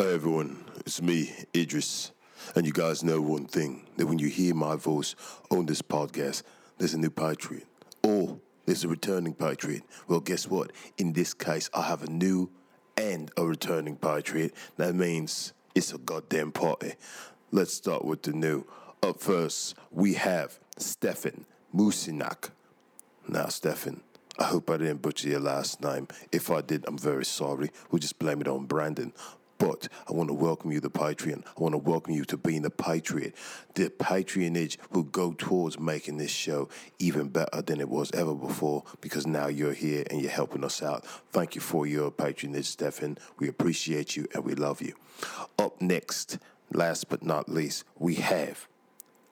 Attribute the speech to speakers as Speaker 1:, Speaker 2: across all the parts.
Speaker 1: Hey everyone, it's me, Idris. And you guys know one thing that when you hear my voice on this podcast, there's a new Patriot. Or there's a returning Patriot. Well, guess what? In this case, I have a new and a returning Patriot. That means it's a goddamn party. Let's start with the new. Up first, we have Stefan Musinak. Now, Stefan, I hope I didn't butcher your last name. If I did, I'm very sorry. We'll just blame it on Brandon. But I want to welcome you the Patreon. I want to welcome you to being a patriot. The patronage will go towards making this show even better than it was ever before because now you're here and you're helping us out. Thank you for your patronage, Stefan. We appreciate you and we love you. Up next, last but not least, we have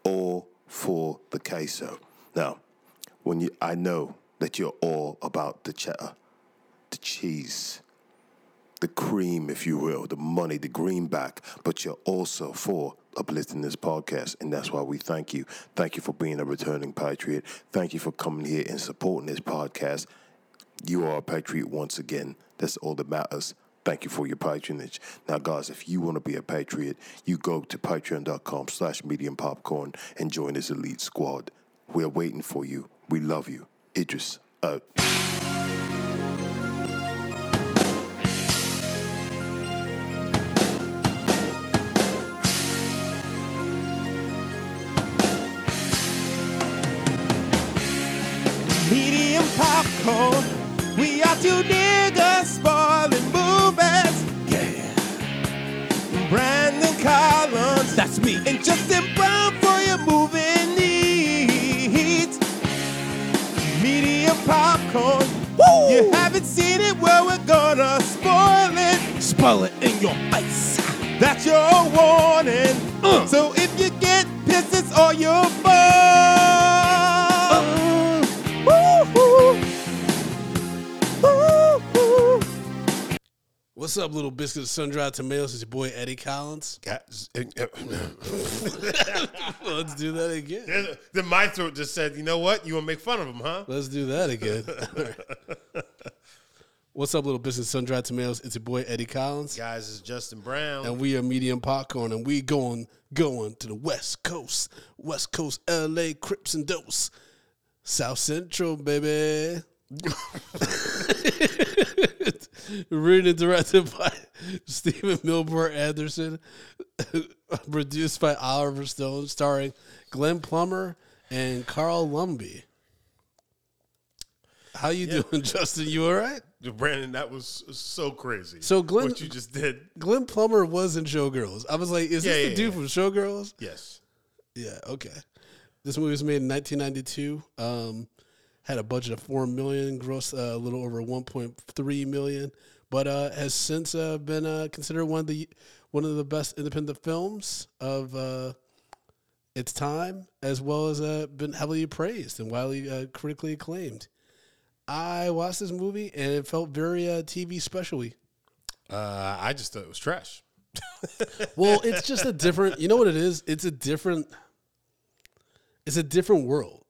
Speaker 1: all for the queso. Now, when you, I know that you're all about the cheddar, the cheese, the cream, if you will, the money, the greenback, but you're also for uplifting this podcast. And that's why we thank you. Thank you for being a returning patriot. Thank you for coming here and supporting this podcast. You are a patriot once again. That's all that matters. Thank you for your patronage. Now, guys, if you want to be a patriot, you go to patreon.com slash medium popcorn and join this elite squad. We're waiting for you. We love you. Idris out.
Speaker 2: Medium popcorn. Woo! You haven't seen it, well, we're gonna spoil it. Spoil it in your face. That's your warning. Uh. So if you get pissed, it's all your fault.
Speaker 3: What's up, little biscuits, sun dried tomatoes? It's your boy Eddie Collins. Eh, eh, let's do that again.
Speaker 4: Then my throat just said, "You know what? You want to make fun of him, huh?"
Speaker 3: Let's do that again. What's up, little biscuits, sun dried tomatoes? It's your boy Eddie Collins,
Speaker 4: Guys, it's Justin Brown.
Speaker 3: and we are Medium Popcorn, and we going going to the West Coast, West Coast, L.A. Crips and Dose, South Central, baby. Written and directed by Stephen Milburn Anderson, produced by Oliver Stone, starring Glenn Plummer and Carl Lumbly. How you doing, Justin? You all right?
Speaker 4: Brandon, that was so crazy.
Speaker 3: So Glenn-
Speaker 4: what you just did?
Speaker 3: Glenn Plummer was in Showgirls. I was like, is
Speaker 4: Yeah,
Speaker 3: this the dude
Speaker 4: yeah.
Speaker 3: from Showgirls?
Speaker 4: Yes.
Speaker 3: Yeah, okay. This movie was made in 1992. Um, had a budget of four million, gross uh, a little over 1.3 million, but uh, has since uh, been uh, considered one of the one of the best independent films of uh, its time, as well as uh, been heavily praised and widely uh, critically acclaimed. I watched this movie and it felt very uh, TV specially.
Speaker 4: Uh, I just thought it was trash.
Speaker 3: Well, it's just a different. You know what it is? It's a different. It's a different world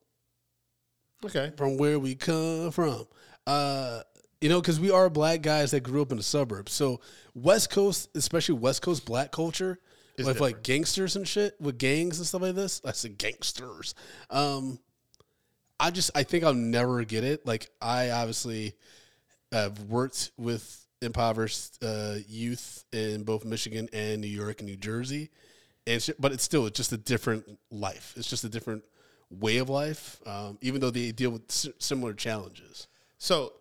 Speaker 4: Okay.
Speaker 3: from where we come from. Uh, you know, because we are black guys that grew up in the suburbs. So West Coast, especially West Coast black culture,
Speaker 4: Is
Speaker 3: with like gangsters and shit, with gangs and stuff like this. I said gangsters. Um, I just I think I'll never get it. Like I obviously have worked with impoverished uh, youth in both Michigan and New York and New Jersey, and shit, but it's still it's just a different life. It's just a different way of life, um, even though they deal with similar challenges.
Speaker 4: So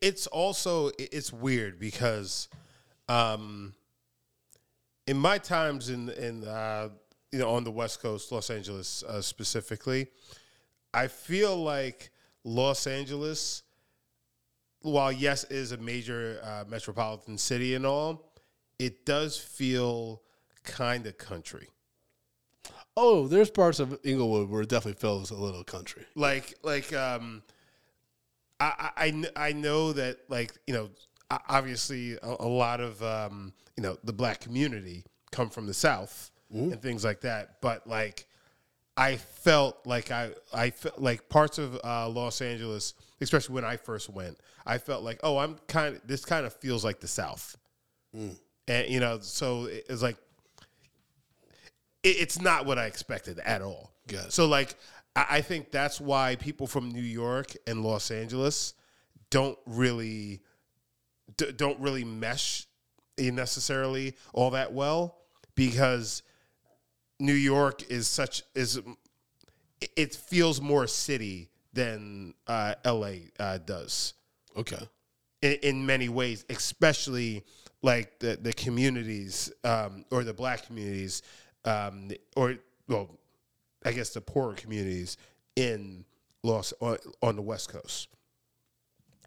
Speaker 4: it's also it's weird because, um, in my times in in uh, you know on the West Coast, Los Angeles uh, specifically, I feel like Los Angeles, while yes is a major uh, metropolitan city and all, it does feel kind of country.
Speaker 3: Oh, there's parts of Inglewood where it definitely feels a little country.
Speaker 4: like like um I, I I know that like you know obviously a, a lot of um you know the black community come from the south and things like that but like I felt like I I felt like parts of uh, Los Angeles especially when I first went I felt like oh I'm kind of this kind of feels like the south. And you know, so it's like it's not what I expected at all. So like, I, I think that's why people from New York and Los Angeles don't really d- don't really mesh necessarily all that well because New York is such is it- it feels more city than uh, L.A. Uh, does
Speaker 3: Okay.
Speaker 4: in, in many ways, especially like the the communities um, or the black communities, um, or well, I guess the poorer communities in Los on, on the West Coast.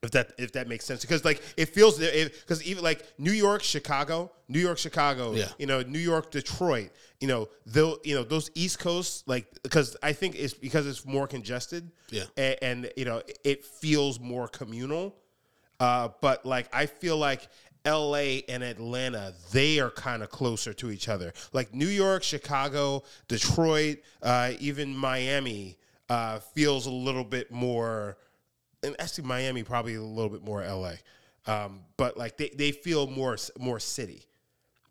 Speaker 4: If that if that makes sense, because like it feels because even like New York, Chicago, New York, Chicago,
Speaker 3: Yeah.
Speaker 4: you know, New York, Detroit, you know, though you know those East Coast, like because I think it's because it's more congested,
Speaker 3: Yeah.
Speaker 4: and, and you know it feels more communal. Uh, but like I feel like LA and Atlanta, they are kind of closer to each other. Like New York, Chicago, Detroit, uh, even Miami uh, feels a little bit more. And actually, Miami probably a little bit more LA. Um, but like they, they feel more more city.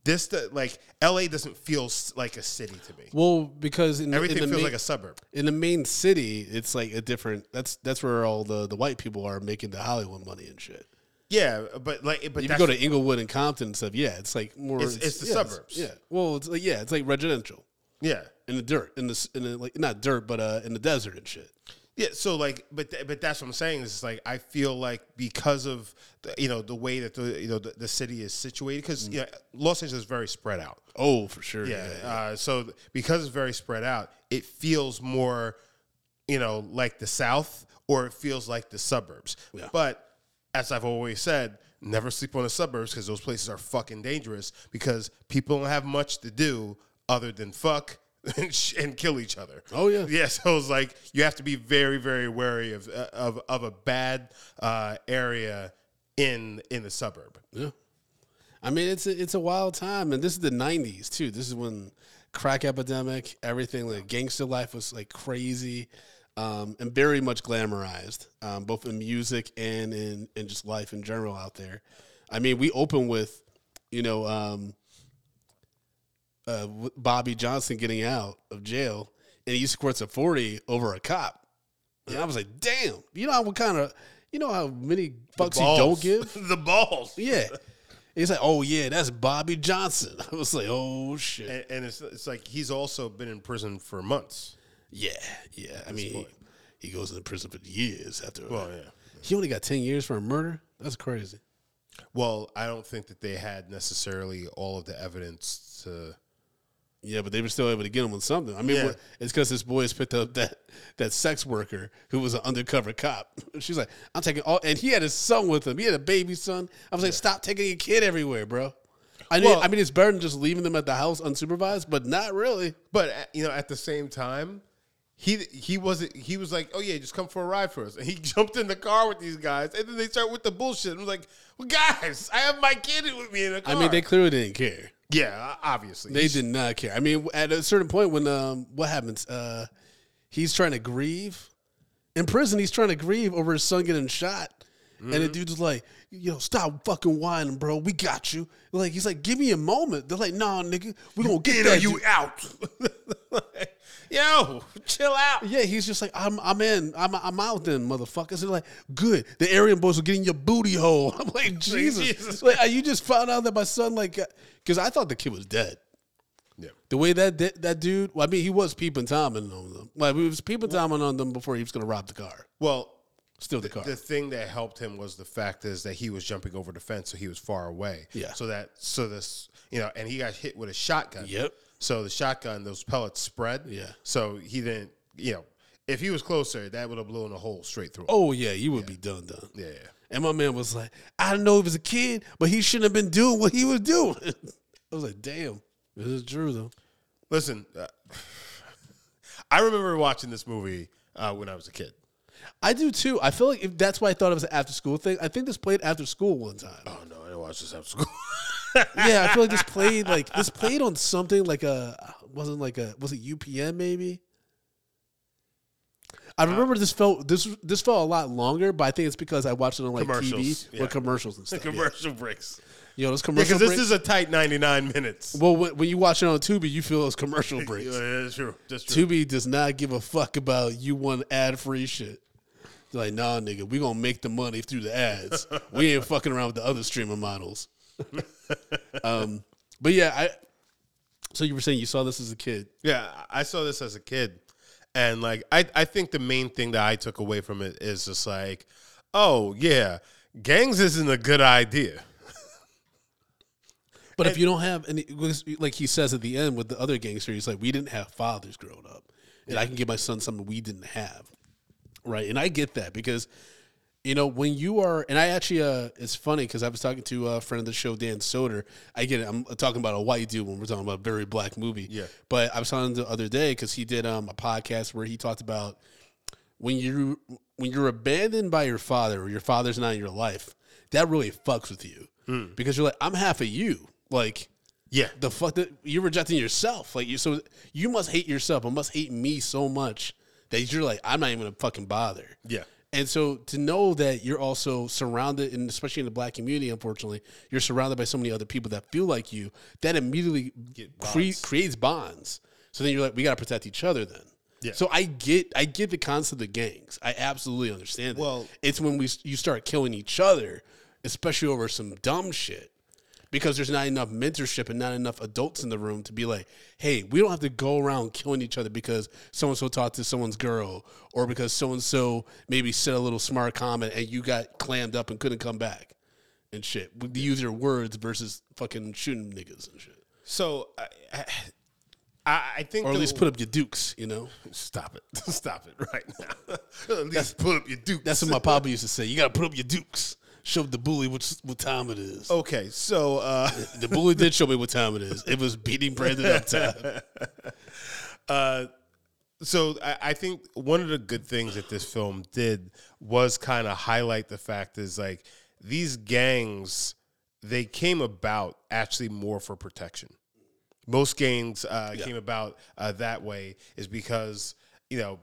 Speaker 4: This the, like LA doesn't feel like a city to me.
Speaker 3: Well, because in,
Speaker 4: Everything
Speaker 3: in the
Speaker 4: feels
Speaker 3: main,
Speaker 4: like a suburb.
Speaker 3: in the main city, it's like a different. That's that's where all the the white people are making the Hollywood money and shit.
Speaker 4: Yeah, but like, but
Speaker 3: If you go to Inglewood and Compton and stuff, yeah, it's like more.
Speaker 4: It's- it's the
Speaker 3: yeah,
Speaker 4: suburbs.
Speaker 3: Yeah. Well, it's like yeah, it's like residential
Speaker 4: yeah.
Speaker 3: in the dirt, in the in the like not dirt, but uh in the desert and shit.
Speaker 4: Yeah, so like, but th- but that's what I'm saying. Is like I feel like because of the, you know the way that the you know the, the city is situated, because you know, Los Angeles is very spread out.
Speaker 3: Oh, for sure.
Speaker 4: Yeah, Uh, so because it's very spread out, it feels more, you know, like the South, or it feels like the suburbs.
Speaker 3: Yeah.
Speaker 4: But as I've always said, never sleep on the suburbs because those places are fucking dangerous because people don't have much to do other than fuck and, sh- and kill each other.
Speaker 3: Oh, yeah.
Speaker 4: yeah. So it's like you have to be very, very wary of uh, of of a bad uh, area in in the suburb.
Speaker 3: Yeah. I mean, it's a, it's a wild time, and this is the '90s too. This is when crack epidemic, everything like gangster life was like crazy, um, and very much glamorized, um, both in music and in in just life in general out there. I mean, we open with, you know, um, uh, Bobby Johnson getting out of jail, and he squirts a forty over a cop, and I was like, damn, you know what kind of, you know how many fucks you don't give.
Speaker 4: the balls.
Speaker 3: Yeah. He's like, oh yeah, that's Bobby Johnson. I was like, oh shit.
Speaker 4: and, and it's it's like he's also been in prison for months.
Speaker 3: Yeah, yeah. I mean, he, he goes into prison for years after.
Speaker 4: Well, yeah.
Speaker 3: He only got ten years for a murder. That's crazy.
Speaker 4: Well, I don't think that they had necessarily all of the evidence to.
Speaker 3: Yeah, but they were still able to get him on something. I mean,
Speaker 4: Yeah.
Speaker 3: it's because this boy has picked up that that sex worker who was an undercover cop. She's like, I'm taking all, and he had his son with him. He had a baby son. I was like, stop taking your kid everywhere, bro. I mean,
Speaker 4: Well-
Speaker 3: I mean, it's better than just leaving them at the house unsupervised, but not really.
Speaker 4: But uh, you know, at the same time, he he wasn't. He was like, "Oh yeah, just come for a ride for us." And he jumped in the car with these guys, and then they start with the bullshit. I was like, "Well, guys, I have my kid with me in the car."
Speaker 3: I mean, they clearly didn't care.
Speaker 4: yeah, obviously
Speaker 3: They did not care. I mean, at a certain point, when um, what happens? Uh, he's trying to grieve in prison. He's trying to grieve over his son getting shot, and
Speaker 4: Mm-hmm.
Speaker 3: the dude's like, "Yo, stop fucking whining, bro. We got you." Like he's like, "Give me a moment." They're like, "Nah, nigga, we gonna get
Speaker 4: Get
Speaker 3: that
Speaker 4: you
Speaker 3: dude."
Speaker 4: out? Yo, chill out.
Speaker 3: Yeah, he's just like, I'm, I'm in, I'm, I'm out then, motherfuckers. They're like, good. The Aryan boys will get in your booty hole. I'm like, Jesus.
Speaker 4: Jesus.
Speaker 3: Like, you just found out that my son, like, uh, because I thought the kid was dead.
Speaker 4: Yeah.
Speaker 3: The way that that, that dude, well, I mean, he was peeping Tom on them. Like, he was peeping Tom on them before he was going to rob the car,
Speaker 4: Well,
Speaker 3: steal the car.
Speaker 4: the thing that helped him was the fact is that he was jumping over the fence, so he was far away.
Speaker 3: Yeah.
Speaker 4: So that so this you know, and he got hit with a shotgun.
Speaker 3: Yep.
Speaker 4: So the shotgun, those pellets spread.
Speaker 3: Yeah.
Speaker 4: So he didn't, you know, if he was closer, that would have blown a hole straight through.
Speaker 3: oh, yeah, you would be done, done.
Speaker 4: Yeah. yeah.
Speaker 3: And my man was like, I don't know if he was a kid, but he shouldn't have been doing what he was doing. I was like, damn, this is true, though.
Speaker 4: Listen, uh, I remember watching this movie uh, when I was a kid.
Speaker 3: I do too. I feel like if that's why I thought it was an after school thing. I think this played after school one time.
Speaker 4: Oh no, I didn't watch this after school.
Speaker 3: yeah, I feel like this played like this played on something like a wasn't like a was it UPN maybe? I uh, remember this felt this this felt a lot longer, but I think it's because I watched it on like TV
Speaker 4: yeah.
Speaker 3: with commercials and stuff. yeah.
Speaker 4: commercial breaks.
Speaker 3: Yo, those
Speaker 4: Because
Speaker 3: commercial
Speaker 4: this is a tight 99 minutes.
Speaker 3: well, when, when you watch it on Tubi, you feel those commercial breaks.
Speaker 4: Yeah, that's true. That's true.
Speaker 3: Tubi does not give a fuck about you want ad free shit. They're like, nah, nigga, we gonna make the money through the ads. we ain't fucking around with the other streaming models. um, but yeah, I. So you were saying you saw this as a kid?
Speaker 4: Yeah, I saw this as a kid, and like I, I think the main thing that I took away from it is just like, oh yeah, gangs isn't a good idea.
Speaker 3: But if you don't have any, like he says at the end with the other gangster, he's like, we didn't have fathers growing up, and I can give my son something we didn't have, right? And I get that because, you know, when you are, and I actually, uh, it's funny because I was talking to a friend of the show, Dan Soder. I get it. I'm talking about a white dude when we're talking about a very black movie.
Speaker 4: Yeah.
Speaker 3: But I was talking the other day because he did um, a podcast where he talked about when you when you're abandoned by your father or your father's not in your life, that really fucks with you because you're like, I'm half of you. Like
Speaker 4: Yeah,
Speaker 3: the fuck that you're rejecting yourself. Like you, so you must hate yourself. and must hate me so much that you're like, I'm not even gonna fucking bother.
Speaker 4: yeah,
Speaker 3: And so to know that you're also surrounded, and especially in the black community, unfortunately, you're surrounded by so many other people that feel like you, that immediately cre-
Speaker 4: bonds.
Speaker 3: creates bonds. So then you're like, we gotta protect each other then.
Speaker 4: Yeah.
Speaker 3: So I get, I get the concept of gangs. I absolutely understand. That.
Speaker 4: Well-
Speaker 3: it's when we you start killing each other, especially over some dumb shit, because there's not enough mentorship and not enough adults in the room to be like, hey, we don't have to go around killing each other because so and so talked to someone's girl or because so and so maybe said a little smart comment and you got clammed up and couldn't come back and shit. We use your words versus fucking shooting niggas and shit.
Speaker 4: So I, I, I think,
Speaker 3: Or at least put up your dukes, you know?
Speaker 4: stop it, stop it right now. at least put up your duke.
Speaker 3: That's what my papa used to say. You got to put up your dukes. Show the bully what, what time it is.
Speaker 4: okay. So uh,
Speaker 3: The bully did show me what time it is. It was beating Brandon up time.
Speaker 4: uh, so I, I think one of the good things that this film did was kind of highlight the fact is like these gangs they came about actually more for protection. Most gangs uh, came about uh, that way is because you know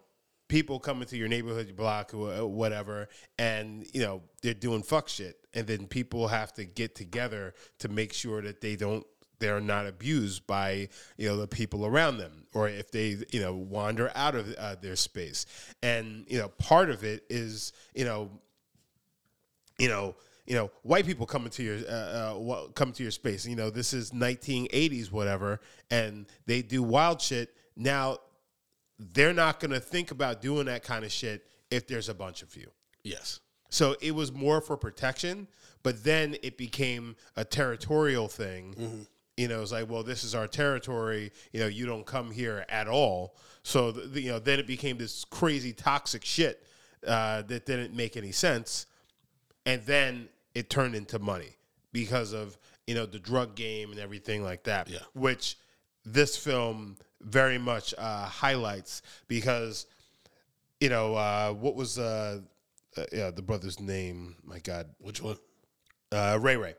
Speaker 4: people come into your neighborhood, your block, or whatever, and you know they're doing fuck shit, and then people have to get together to make sure that they don't they're not abused by you know the people around them or if they you know wander out of uh, their space. And you know part of it is you know you know you know white people come into your uh, uh, come to your space. You know this is 1980s whatever and they do wild shit. Now they're not going to think about doing that kind of shit if there's a bunch of you
Speaker 3: Yes.
Speaker 4: so it was more for protection, but then it became a territorial thing.
Speaker 3: Mm-hmm.
Speaker 4: You know, it's like, well, this is our territory. You know, you don't come here at all. So, the, you know, then it became this crazy toxic shit uh, that didn't make any sense. And then it turned into money because of, you know, the drug game and everything like that.
Speaker 3: Yeah.
Speaker 4: Which this film very much uh, highlights because you know, uh, what was uh, uh, yeah, the brother's name? My God,
Speaker 3: Which one?
Speaker 4: uh, Ray Ray.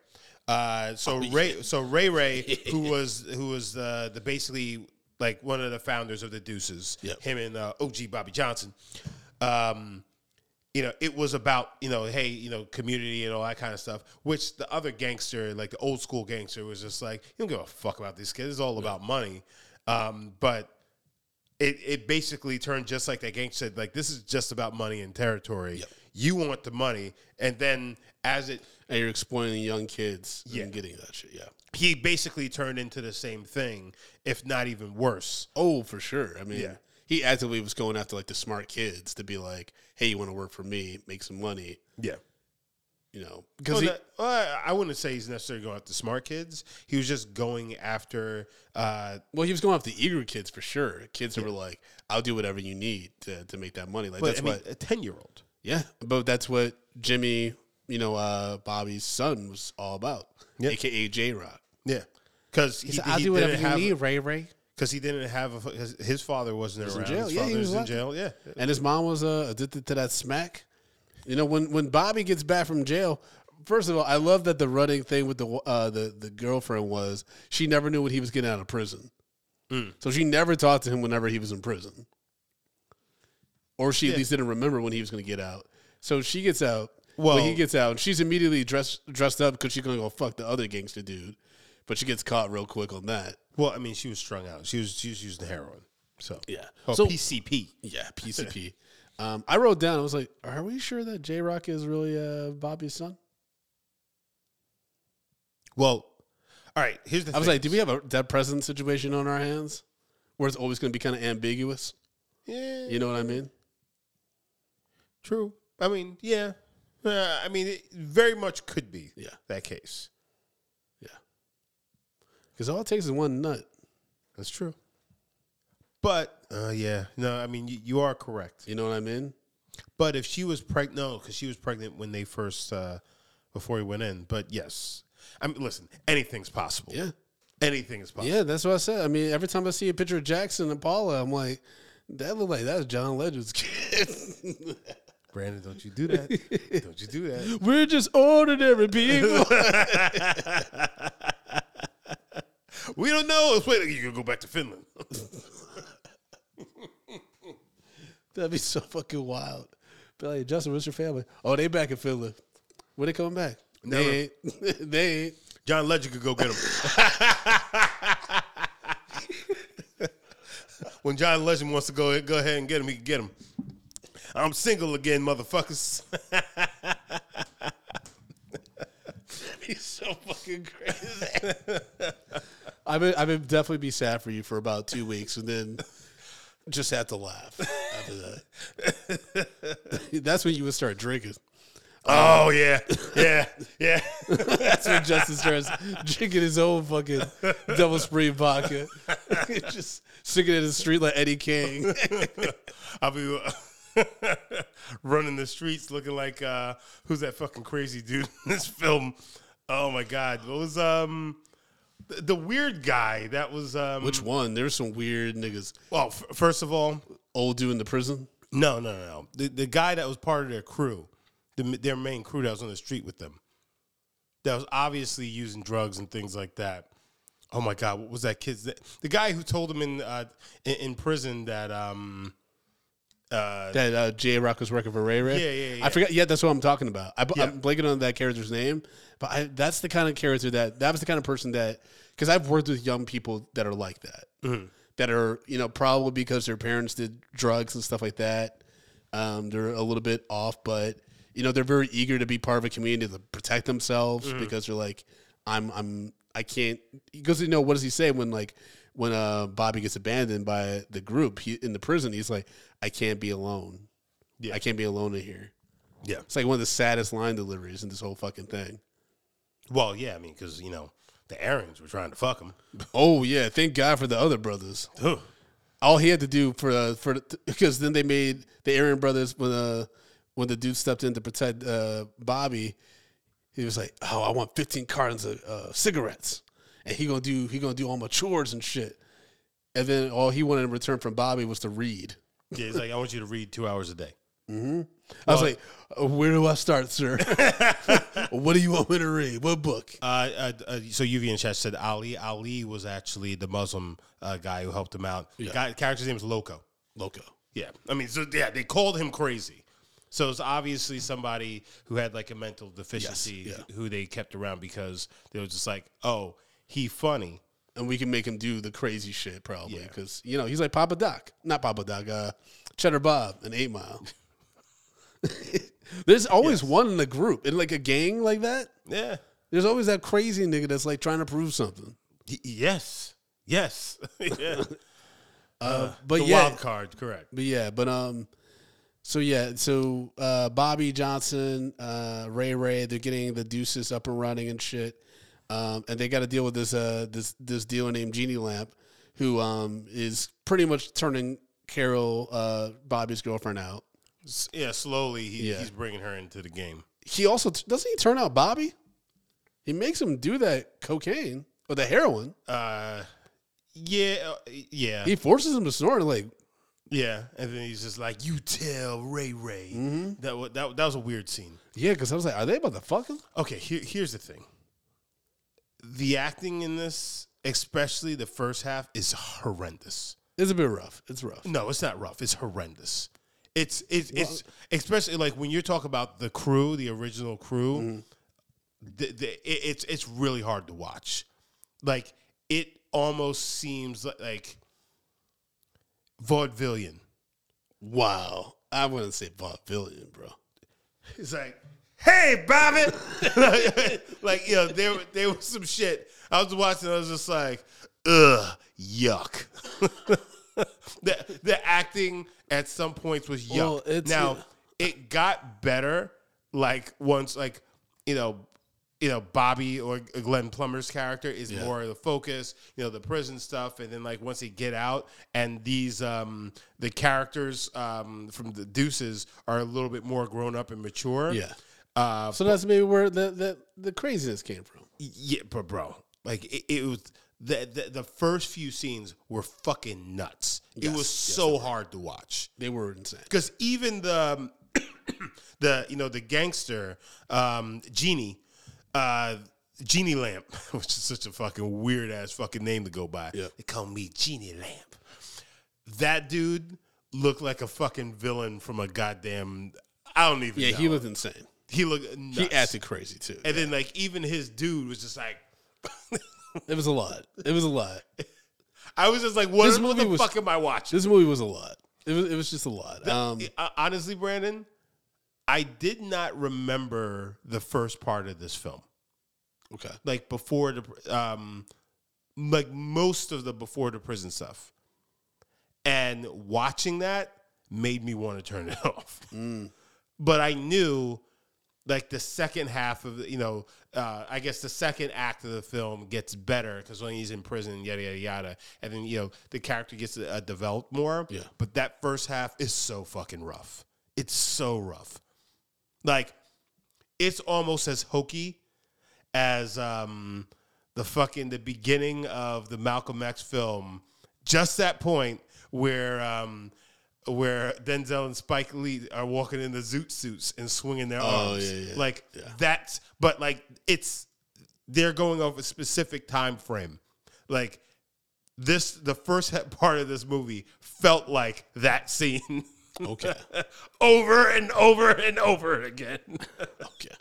Speaker 4: Uh, so Ray, so Ray Ray, who was who was uh, the basically like one of the founders of the Deuces,
Speaker 3: Yep.
Speaker 4: him and uh, OG Bobby Johnson. Um, you know, it was about you know, hey, you know, community and all that kind of stuff. Which the other gangster, like the old school gangster, was just like, you don't give a fuck about these kids. It's all about money. Um, but it, it basically turned just like that gangster said, like this is just about money and territory.
Speaker 3: Yep.
Speaker 4: You want the money, and then as it
Speaker 3: And you're exploiting young kids
Speaker 4: Yeah.
Speaker 3: and getting that shit. Yeah.
Speaker 4: he basically turned into the same thing, if not even worse.
Speaker 3: Oh, for sure. I mean,
Speaker 4: Yeah.
Speaker 3: he actively was going after like the smart kids to be like, "Hey, you want to work for me? Make some money."
Speaker 4: Yeah.
Speaker 3: You know,
Speaker 4: Because well, I wouldn't say he's necessarily going after smart kids. He was just going after. Uh,
Speaker 3: well, he was going after eager kids for sure. Kids who were like, "I'll do whatever you need to, to make that money." Like
Speaker 4: but
Speaker 3: that's
Speaker 4: I mean,
Speaker 3: what,
Speaker 4: a ten year old.
Speaker 3: yeah. But that's what Jimmy, you know, uh, Bobby's son was all about,
Speaker 4: Yeah.
Speaker 3: aka J Rock.
Speaker 4: Yeah, because he,
Speaker 3: I'll
Speaker 4: he
Speaker 3: do whatever
Speaker 4: didn't
Speaker 3: you
Speaker 4: have,
Speaker 3: need, Ray Ray.
Speaker 4: Because he didn't have a, his, his father wasn't
Speaker 3: in
Speaker 4: around.
Speaker 3: jail.
Speaker 4: His
Speaker 3: Yeah, he was
Speaker 4: was in jail. Yeah,
Speaker 3: and his mom was uh, addicted to that smack. You know, when when Bobby gets back from jail, first of all, I love that the running thing with the uh, the the girlfriend was she never knew when he was getting out of prison,
Speaker 4: Mm.
Speaker 3: so she never talked to him whenever he was in prison, or she at least didn't remember when he was going to get out. So she gets out.
Speaker 4: Well-
Speaker 3: Well, he gets out, and she's immediately dressed dressed up because she's going to go fuck the other gangster dude. But she gets caught real quick on that.
Speaker 4: Well, I mean, she was strung out. She was she was using heroin. So
Speaker 3: Yeah.
Speaker 4: Oh,
Speaker 3: so
Speaker 4: PCP.
Speaker 3: yeah, PCP. um, I wrote down. I was like, "Are we sure that J Rock is really uh, Bobby's son?"
Speaker 4: Well, all right. Here's the.
Speaker 3: I was
Speaker 4: thing.
Speaker 3: like, "Do we have a dead president situation on our hands, where it's always going to be kind of ambiguous?"
Speaker 4: Yeah,
Speaker 3: You know what I mean?
Speaker 4: true. I mean, yeah. Uh, I mean, it very much could be.
Speaker 3: Yeah.
Speaker 4: that case.
Speaker 3: Yeah. Because all it takes is one nut.
Speaker 4: That's true. But uh, yeah, no. I mean, you, you are correct.
Speaker 3: You know what I mean?
Speaker 4: But if she was pregnant, no, because she was pregnant when they first uh, before he went in. But yes, I mean, listen, anything's possible.
Speaker 3: Yeah.
Speaker 4: anything is possible.
Speaker 3: Yeah, that's what I said. I mean, every time I see a picture of Jackson and Paula, I'm like, that look like that's John Legend's kid.
Speaker 4: Brandon, don't you do that? don't you do that?
Speaker 3: We're just ordinary people.
Speaker 4: We don't know. Wait, you gonna go back to Finland?
Speaker 3: That'd be so fucking wild. Be like, Justin, what's your family? Oh, they back in Finland. When they coming back?
Speaker 4: Never.
Speaker 3: They ain't. they ain't.
Speaker 4: John Legend could go get him. when John Legend wants to go go ahead and get him, he can get him. I'm single again, motherfuckers.
Speaker 3: He's so fucking crazy. I would, I would definitely be sad for you for about two weeks and then just have to laugh after that. That's when you would start drinking.
Speaker 4: oh yeah, yeah, yeah.
Speaker 3: That's when Justin starts drinking his own fucking double spring vodka. just sticking in the street like Eddie King.
Speaker 4: I'll be running the streets looking like uh, who's that fucking crazy dude in this film? Oh my god, what was um the, the weird guy that was um
Speaker 3: Which one? There's some weird niggas.
Speaker 4: well f- first of all
Speaker 3: Old dude in the prison.
Speaker 4: no no no no the the guy that was part of their crew the, their main crew that was on the street with them that was obviously using drugs and things like that. Oh my god, what was that kid's the, the guy who told him in uh in, in prison that um uh
Speaker 3: That uh, J Rock was working for Ray Ray.
Speaker 4: Yeah, yeah, yeah.
Speaker 3: I forgot. Yeah, that's what I'm talking about. I,
Speaker 4: Yeah.
Speaker 3: I'm blanking on that character's name, but I, that's the kind of character that that was the kind of person that because I've worked with young people that are like that,
Speaker 4: Mm-hmm.
Speaker 3: that are you know probably because their parents did drugs and stuff like that. Um, they're a little bit off, but you know they're very eager to be part of a community to protect themselves
Speaker 4: Mm-hmm.
Speaker 3: because they're like, I'm I'm I can't because you know what does he say when like when uh Bobby gets abandoned by the group he in the prison he's like I can't be alone.
Speaker 4: Yeah.
Speaker 3: I can't be alone in here.
Speaker 4: yeah
Speaker 3: It's like one of the saddest line deliveries in this whole fucking thing.
Speaker 4: Well, yeah, I mean, because you know the Aryans were trying to fuck him.
Speaker 3: Oh yeah, thank God for the other brothers. All he had to do for uh, for because then they made the Aryan brothers when uh when the dude stepped in to protect uh, Bobby, he was like, "Oh, I want 15 cartons of uh, cigarettes, and he gonna do he gonna do all my chores and shit." And then all he wanted in return from Bobby was to read.
Speaker 4: Yeah, he's like, I want you to read two hours a day.
Speaker 3: I was like, uh, "Where do I start, sir? what do you want me to read? What book?"
Speaker 4: Uh, uh, uh, so UV and chat said Ali. Ali was actually the Muslim uh, guy who helped him out. The
Speaker 3: Yeah.
Speaker 4: guy, character's name is Loco.
Speaker 3: Loco.
Speaker 4: Yeah, I mean, so yeah, they called him crazy. So it's obviously somebody who had like a mental deficiency
Speaker 3: yeah.
Speaker 4: who they kept around because they were just like, oh, he funny.
Speaker 3: and we can make him do the crazy shit probably because you know he's like Papa Doc, not Papa Doc, uh, Cheddar Bob and Eight Mile. There's always one in the group in like a gang like that.
Speaker 4: Yeah.
Speaker 3: There's always that crazy nigga that's like trying to prove something.
Speaker 4: Y- yes. Yes. yeah.
Speaker 3: Uh, but
Speaker 4: the
Speaker 3: yeah,
Speaker 4: wild card, correct.
Speaker 3: but yeah, but um, so yeah, so uh, Bobby Johnson, uh, Ray Ray, they're getting the Deuces up and running and shit, um, and they got to deal with this uh this this dealer named Genie Lamp, who um is pretty much turning Carol, uh, Bobby's girlfriend out.
Speaker 4: S- Yeah, slowly he,
Speaker 3: Yeah.
Speaker 4: he's bringing her into the game.
Speaker 3: He also doesn't he turn out Bobby? He makes him do that cocaine or the heroin.
Speaker 4: Uh, yeah, uh, yeah,
Speaker 3: He forces him to snort. Like
Speaker 4: yeah, and then he's just like, "You tell Ray Ray."
Speaker 3: Mm-hmm.
Speaker 4: That, wa- that that was a weird scene.
Speaker 3: yeah, because I was like, are they about to fuck him?
Speaker 4: Okay, here, here's the thing. The acting in this, especially the first half, is horrendous.
Speaker 3: It's a bit rough. It's rough.
Speaker 4: No, it's not rough. It's horrendous. It's it's it's especially like when you talk about the crew, the original crew.
Speaker 3: Mm-hmm.
Speaker 4: The, the, it, it's it's really hard to watch. Like it almost seems like, like vaudevillian.
Speaker 3: Wow. I wouldn't say vaudevillian, bro.
Speaker 4: It's like, hey, Bobby, like, like you know, there there was some shit. I was watching. I was just like, ugh, yuck. the the acting at some points was yuck.
Speaker 3: Well,
Speaker 4: now it got better. Like once, like you know, you know, Bobby or Glenn Plummer's character is
Speaker 3: Yeah.
Speaker 4: more of the focus. You know, the prison stuff, and then like once they get out, and these um the characters um from the Deuces are a little bit more grown up and mature.
Speaker 3: Yeah.
Speaker 4: Uh,
Speaker 3: So that's maybe where the, the, the craziness came from.
Speaker 4: yeah, but bro, like it, it was the, the the first few scenes were fucking nuts. it
Speaker 3: Yes,
Speaker 4: was
Speaker 3: yes,
Speaker 4: so hard to watch
Speaker 3: They were insane.
Speaker 4: because even the the you know the gangster um, genie. Uh, Genie Lamp, which is such a fucking weird ass fucking name to go by.
Speaker 3: Yeah.
Speaker 4: They call me Genie Lamp. That dude looked like a fucking villain from a goddamn. I don't even.
Speaker 3: Yeah,
Speaker 4: know.
Speaker 3: he looked insane.
Speaker 4: He looked. Nuts.
Speaker 3: He acted crazy too.
Speaker 4: and then like even his dude was just like.
Speaker 3: It was a lot. It was a lot.
Speaker 4: I was just like, what,
Speaker 3: This
Speaker 4: what
Speaker 3: movie
Speaker 4: the
Speaker 3: was-
Speaker 4: fuck am I watching?
Speaker 3: This movie was a lot. It was it was just a lot. Um,
Speaker 4: Uh, honestly, Brandon, I did not remember the first part of this film.
Speaker 3: okay.
Speaker 4: Like before the, um, like most of the before the prison stuff, and watching that made me want to turn it off. But I knew, like the second half of the, you know, uh, I guess the second act of the film gets better because when he's in prison, yada yada yada, and then you know the character gets uh, developed more.
Speaker 3: Yeah.
Speaker 4: But that first half is so fucking rough. It's so rough. Like, it's almost as hokey as um, the fucking the beginning of the Malcolm X film. Just that point where um, where Denzel and Spike Lee are walking in the zoot suits and swinging their
Speaker 3: Oh,
Speaker 4: arms.
Speaker 3: yeah, yeah,
Speaker 4: Like
Speaker 3: yeah.
Speaker 4: that's, but like it's they're going off a specific time frame. Like this, the first part of this movie felt like that scene
Speaker 3: Okay.
Speaker 4: over and over and over again.
Speaker 3: Okay.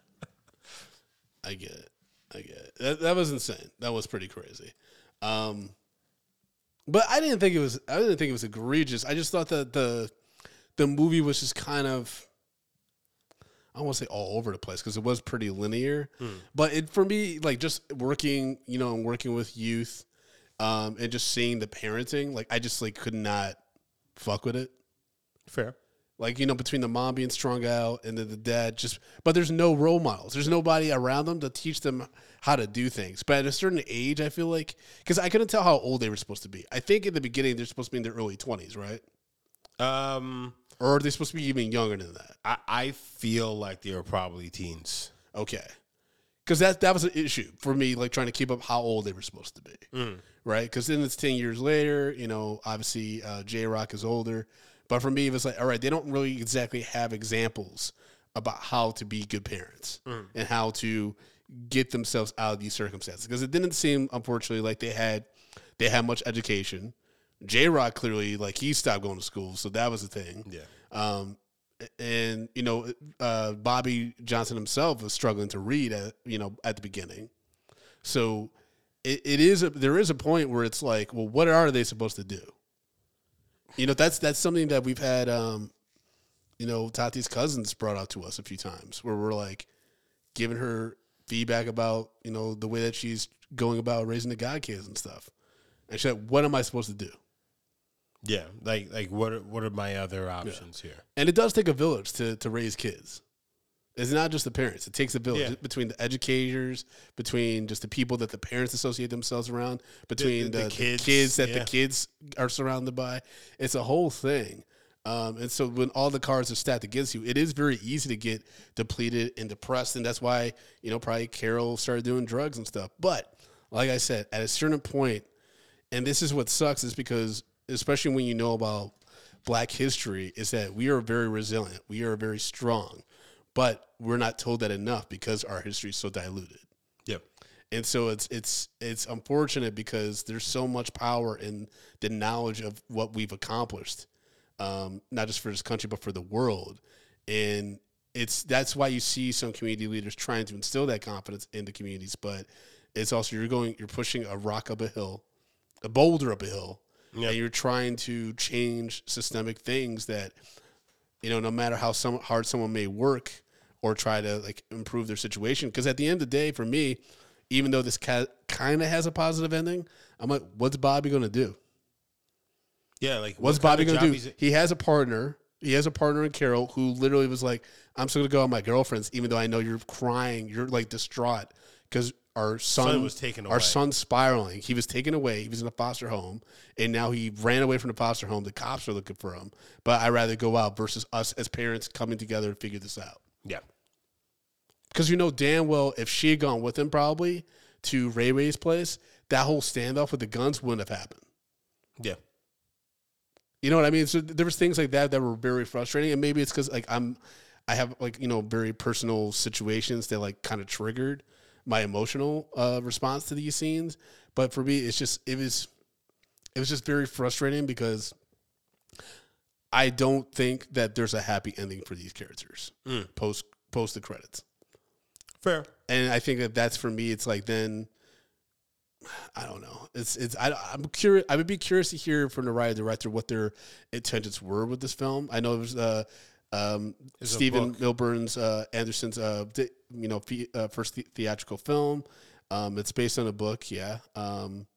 Speaker 3: I get it. I get it. That, that was insane. That was pretty crazy. Um, but I didn't think it was. I didn't think it was egregious. I just thought that the the movie was just kind of. I to say all over the place because it was pretty linear, but it for me like just working, you know, and working with youth, um, and just seeing the parenting, like I just like could not fuck with it.
Speaker 4: Fair.
Speaker 3: Like, you know, between the mom being strung out and then the dad just, but there's no role models. There's nobody around them to teach them how to do things. But at a certain age, I feel like, because I couldn't tell how old they were supposed to be. I think in the beginning, they're supposed to be in their early 20s, right?
Speaker 4: Um,
Speaker 3: Or are they supposed to be even younger than that?
Speaker 4: I, I feel like they were probably teens.
Speaker 3: Okay. Because that, that was an issue for me, like trying to keep up how old they were supposed to be. Right? Because then it's 10 years later, you know, obviously uh, J Rock is older. But for me, it was like, all right, they don't really exactly have examples about how to be good parents and how to get themselves out of these circumstances. Because it didn't seem, unfortunately, like they had they had much education. J Rock clearly, like he stopped going to school, so that was the thing.
Speaker 4: Yeah.
Speaker 3: Um, and you know, uh, Bobby Johnson himself was struggling to read at you know at the beginning. So it, it is a, there is a point where it's like, well, what are they supposed to do? You know, that's that's something that we've had. Um, you know, Tati's cousins brought out to us a few times where we're like giving her feedback about you know the way that she's going about raising the god kids and stuff. And she's like, "What am I supposed to do?"
Speaker 4: Yeah. Like like what are, what are my other options here?
Speaker 3: And it does take a village to to raise kids. It's not just the parents. It takes a village
Speaker 4: Yeah.
Speaker 3: between the educators, between just the people that the parents associate themselves around, between
Speaker 4: the
Speaker 3: the, the
Speaker 4: kids,
Speaker 3: kids, that
Speaker 4: yeah.
Speaker 3: the kids are surrounded by. It's a whole thing. Um, and so when all the cards are stacked against you, it is very easy to get depleted and depressed. And that's why, you know, probably Carol started doing drugs and stuff. But like I said, at a certain point, and this is what sucks is because especially when you know about black history is that we are very resilient we are very strong but we're not told that enough because our history is so diluted
Speaker 4: Yep.
Speaker 3: and so it's it's it's unfortunate because there's so much power in the knowledge of what we've accomplished um, not just for this country but for the world. And it's that's why you see some community leaders trying to instill that confidence in the communities. But it's also you're going you're pushing a rock up a hill, a boulder up a hill, and you're trying to change systemic things that you know no matter how some hard someone may work or try to like improve their situation. Because at the end of the day, for me, even though this cat kind of has a positive ending, I'm like, what's Bobby going to do?
Speaker 4: Yeah, like
Speaker 3: What's
Speaker 4: what
Speaker 3: Bobby going to do? He has a partner. He has a partner in Carol who literally was like, "I'm still gonna go with my girlfriends, even though I know you're crying, you're like distraught because our son,
Speaker 4: Son was taken
Speaker 3: Our
Speaker 4: away.
Speaker 3: son's spiraling. He was taken away. He was in a foster home, and now he ran away from the foster home. The cops are looking for him. But I'd rather go out versus us as parents coming together and figure this out.
Speaker 4: Yeah,
Speaker 3: Because you know damn well if she had gone with him probably to Ray Ray's place, that whole standoff with the guns wouldn't have happened.
Speaker 4: yeah,
Speaker 3: You know what I mean? So th- there was things like that that were very frustrating, and maybe it's because like I'm, I have like you know very personal situations that like kind of triggered my emotional uh, response to these scenes. But for me, it's just it was, it was just very frustrating because I don't think that there's a happy ending for these characters post post the credits.
Speaker 4: fair.
Speaker 3: and I think that that's for me. It's like then, I don't know. It's it's I, I'm curious. I would be curious to hear from the writer director what their intentions were with this film. I know it was uh, um, Stephen. Milburn's uh, Anderson's uh, di- you know the, uh, first the- theatrical film. Um, it's based on a book, yeah. Um,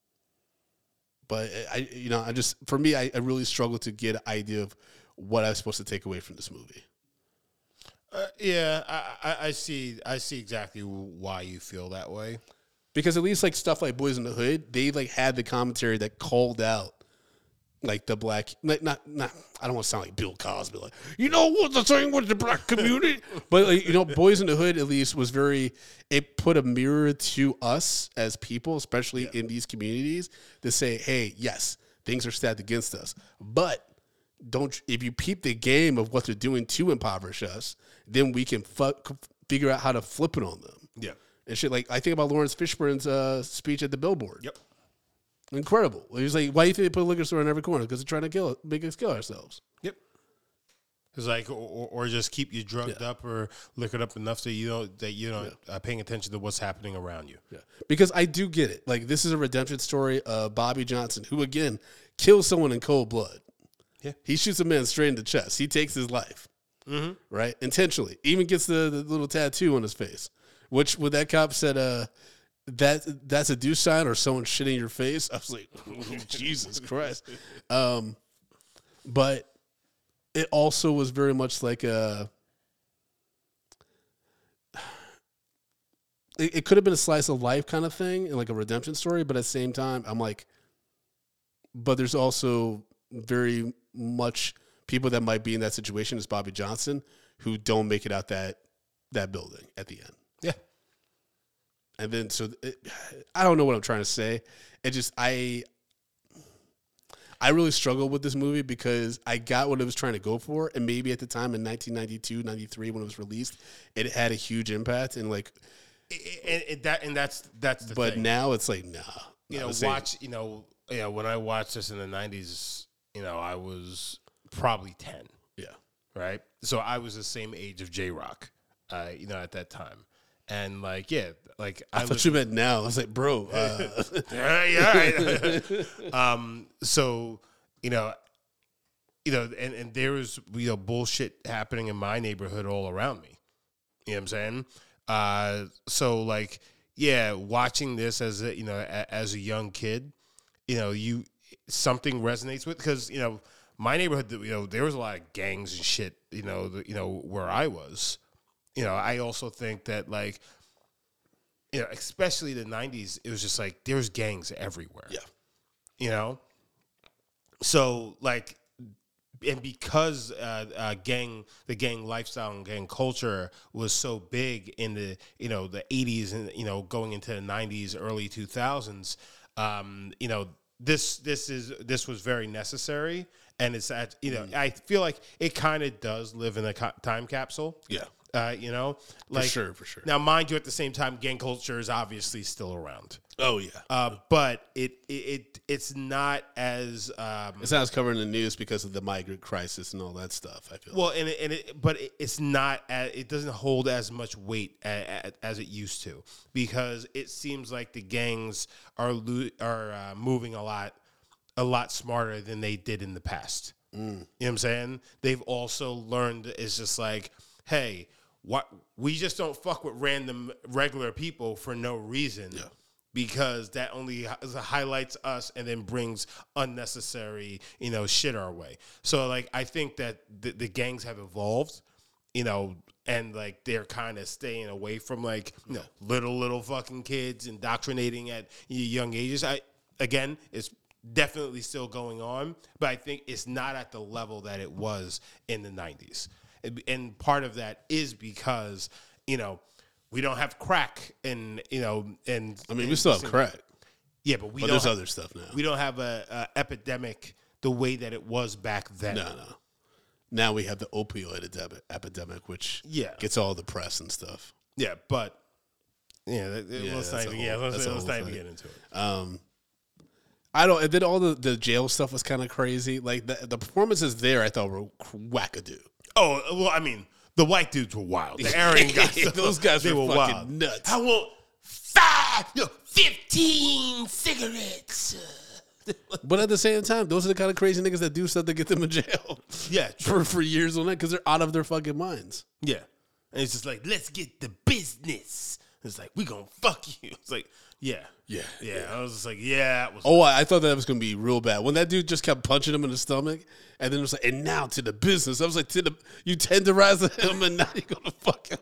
Speaker 3: but I, you know, I just for me, I, I really struggle to get an idea of what I was supposed to take away from this movie.
Speaker 4: Uh, yeah, I, I, I see. I see exactly why you feel that way.
Speaker 3: because at least like stuff like Boys in the Hood, they like had the commentary that called out like the black, like not not. I don't want to sound like Bill Cosby, like you know what the thing with the black community, but like, you know, Boys in the Hood at least was very. It put a mirror to us as people, especially in these communities, to say, hey, yes, things are stacked against us, but don't if you peep the game of what they're doing to impoverish us, then we can fuck, figure out how to flip it on them
Speaker 4: Yeah.
Speaker 3: and shit. Like I think about Laurence Fishburne's uh, speech at the Billboard.
Speaker 4: Yep.
Speaker 3: Incredible. He was like, "Why do you think they put a liquor store in every corner? Because they're trying to kill, make us kill ourselves."
Speaker 4: Yep. It's like, or, or just keep you drugged up or liquored up enough so you don't that you don't uh, paying attention to what's happening around you.
Speaker 3: Yeah. Because I do get it. Like this is a redemption story of Bobby Johnson, who again kills someone in cold blood.
Speaker 4: Yeah.
Speaker 3: He shoots a man straight in the chest. He takes his life. Right? Intentionally. Even gets the, the little tattoo on his face. Which what that cop said, uh, that that's a do sign or someone shitting your face. I was like, Jesus Christ. Um, but it also was very much like a it, it could have been a slice of life kind of thing and like a redemption story, but at the same time, I'm like, but there's also very much people that might be in that situation as Bobby Johnson who don't make it out that that building at the end.
Speaker 4: Yeah.
Speaker 3: And then so it, I don't know what I'm trying to say. It just I I really struggled with this movie because I got what it was trying to go for and maybe at the time in 1992, 93 when it was released, it had a huge impact and like
Speaker 4: And, and that and that's that's the
Speaker 3: but
Speaker 4: thing.
Speaker 3: now it's like nah.
Speaker 4: you know, watch. You know, yeah. When I watched this in the '90s, you know, I was probably ten.
Speaker 3: Yeah.
Speaker 4: right? So I was the same age of J Rock, uh, you know, at that time, and like, yeah, like
Speaker 3: I,
Speaker 4: I,
Speaker 3: thought you meant now. I was like, bro, uh,
Speaker 4: yeah, yeah. right. um, so you know, you know, and and there was you know bullshit happening in my neighborhood all around me. You know what I'm saying? Uh, so like, yeah, watching this as a, you know a, as a young kid, you know, you something resonates with because you know my neighborhood, you know, there was a lot of gangs and shit. You know, the, you know where I was. You know, I also think that like you know, especially the '90s, it was just like there's gangs everywhere.
Speaker 3: yeah,
Speaker 4: you know. So like, and because uh, uh, gang, the gang lifestyle and gang culture was so big in the you know the '80s and you know going into the '90s, early 2000s, um, you know this this is this was very necessary, and it's at you know I feel like it kind of does live in a co- time capsule.
Speaker 3: Yeah,
Speaker 4: Uh, you know, like
Speaker 3: sure, for sure.
Speaker 4: Now, mind you, at the same time, gang culture is obviously still around,
Speaker 3: Oh yeah,
Speaker 4: uh, but it, it it it's not as um,
Speaker 3: it's not as covered in the news because of the migrant crisis and all that stuff. I feel.
Speaker 4: well, and it, and it, but it, it's not. a it doesn't hold as much weight a, a, as it used to because it seems like the gangs are lo- are uh, moving a lot a lot smarter than they did in the past. You know what I'm saying? They've also learned it's just like, hey, what we just don't fuck with random regular people for no reason. Because that only highlights us and then brings unnecessary, you know, shit our way. So, like, I think that the, the gangs have evolved, you know, and like they're kind of staying away from like, you know, little little fucking kids indoctrinating at young ages. I again, it's definitely still going on, but I think it's not at the level that it was in the 90s. And- And part of that is because, you know, we don't have crack and, you know, and
Speaker 3: I mean, we still have crack,
Speaker 4: Yeah, but we
Speaker 3: but
Speaker 4: don't
Speaker 3: there's
Speaker 4: have,
Speaker 3: other stuff now.
Speaker 4: we don't have a, a epidemic the way that it was back then.
Speaker 3: No, no. Now we have the opioid epidemic, which
Speaker 4: Yeah.
Speaker 3: gets all the press and stuff.
Speaker 4: Yeah, but yeah, that-
Speaker 3: Yeah,
Speaker 4: let's not even, yeah, let's, let's not even get into it.
Speaker 3: Um, I don't. And then all the, the jail stuff was kind of crazy. Like the, the performances there, I thought were wackadoo.
Speaker 4: Oh well, I mean, the white dudes were wild. The Aryan guys,
Speaker 3: Those guys
Speaker 4: they
Speaker 3: were
Speaker 4: were
Speaker 3: fucking
Speaker 4: wild.
Speaker 3: nuts.
Speaker 4: I want five, no, fifteen cigarettes.
Speaker 3: But at the same time, those are the kind of crazy niggas that do stuff to get them in jail
Speaker 4: Yeah,
Speaker 3: for for years on end because they're out of their fucking minds.
Speaker 4: yeah. And it's just like, let's get the business. It's like we gonna fuck you. It's like, yeah,
Speaker 3: Yeah,
Speaker 4: yeah. I was just like, yeah, that was.
Speaker 3: Oh, I I thought that was gonna be real bad when that dude just kept punching him in the stomach, and then it was like, and now to the business. I was like, to the you tenderize him, and now you're gonna fuck him.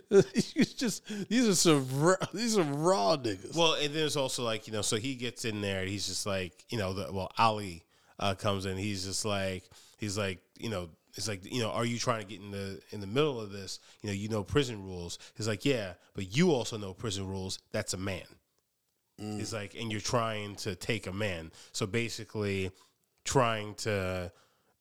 Speaker 3: you just these are some raw, these are raw niggas.
Speaker 4: Well, and there's also like you know, so he gets in there. and He's just like you know, the, well, Ali uh, comes in. He's just like he's like you know, it's like you know, are you trying to get in the in the middle of this? You know, you know prison rules. He's like, yeah, but you also know prison rules. That's a man. He's like, and you're trying to take a man. So basically, trying to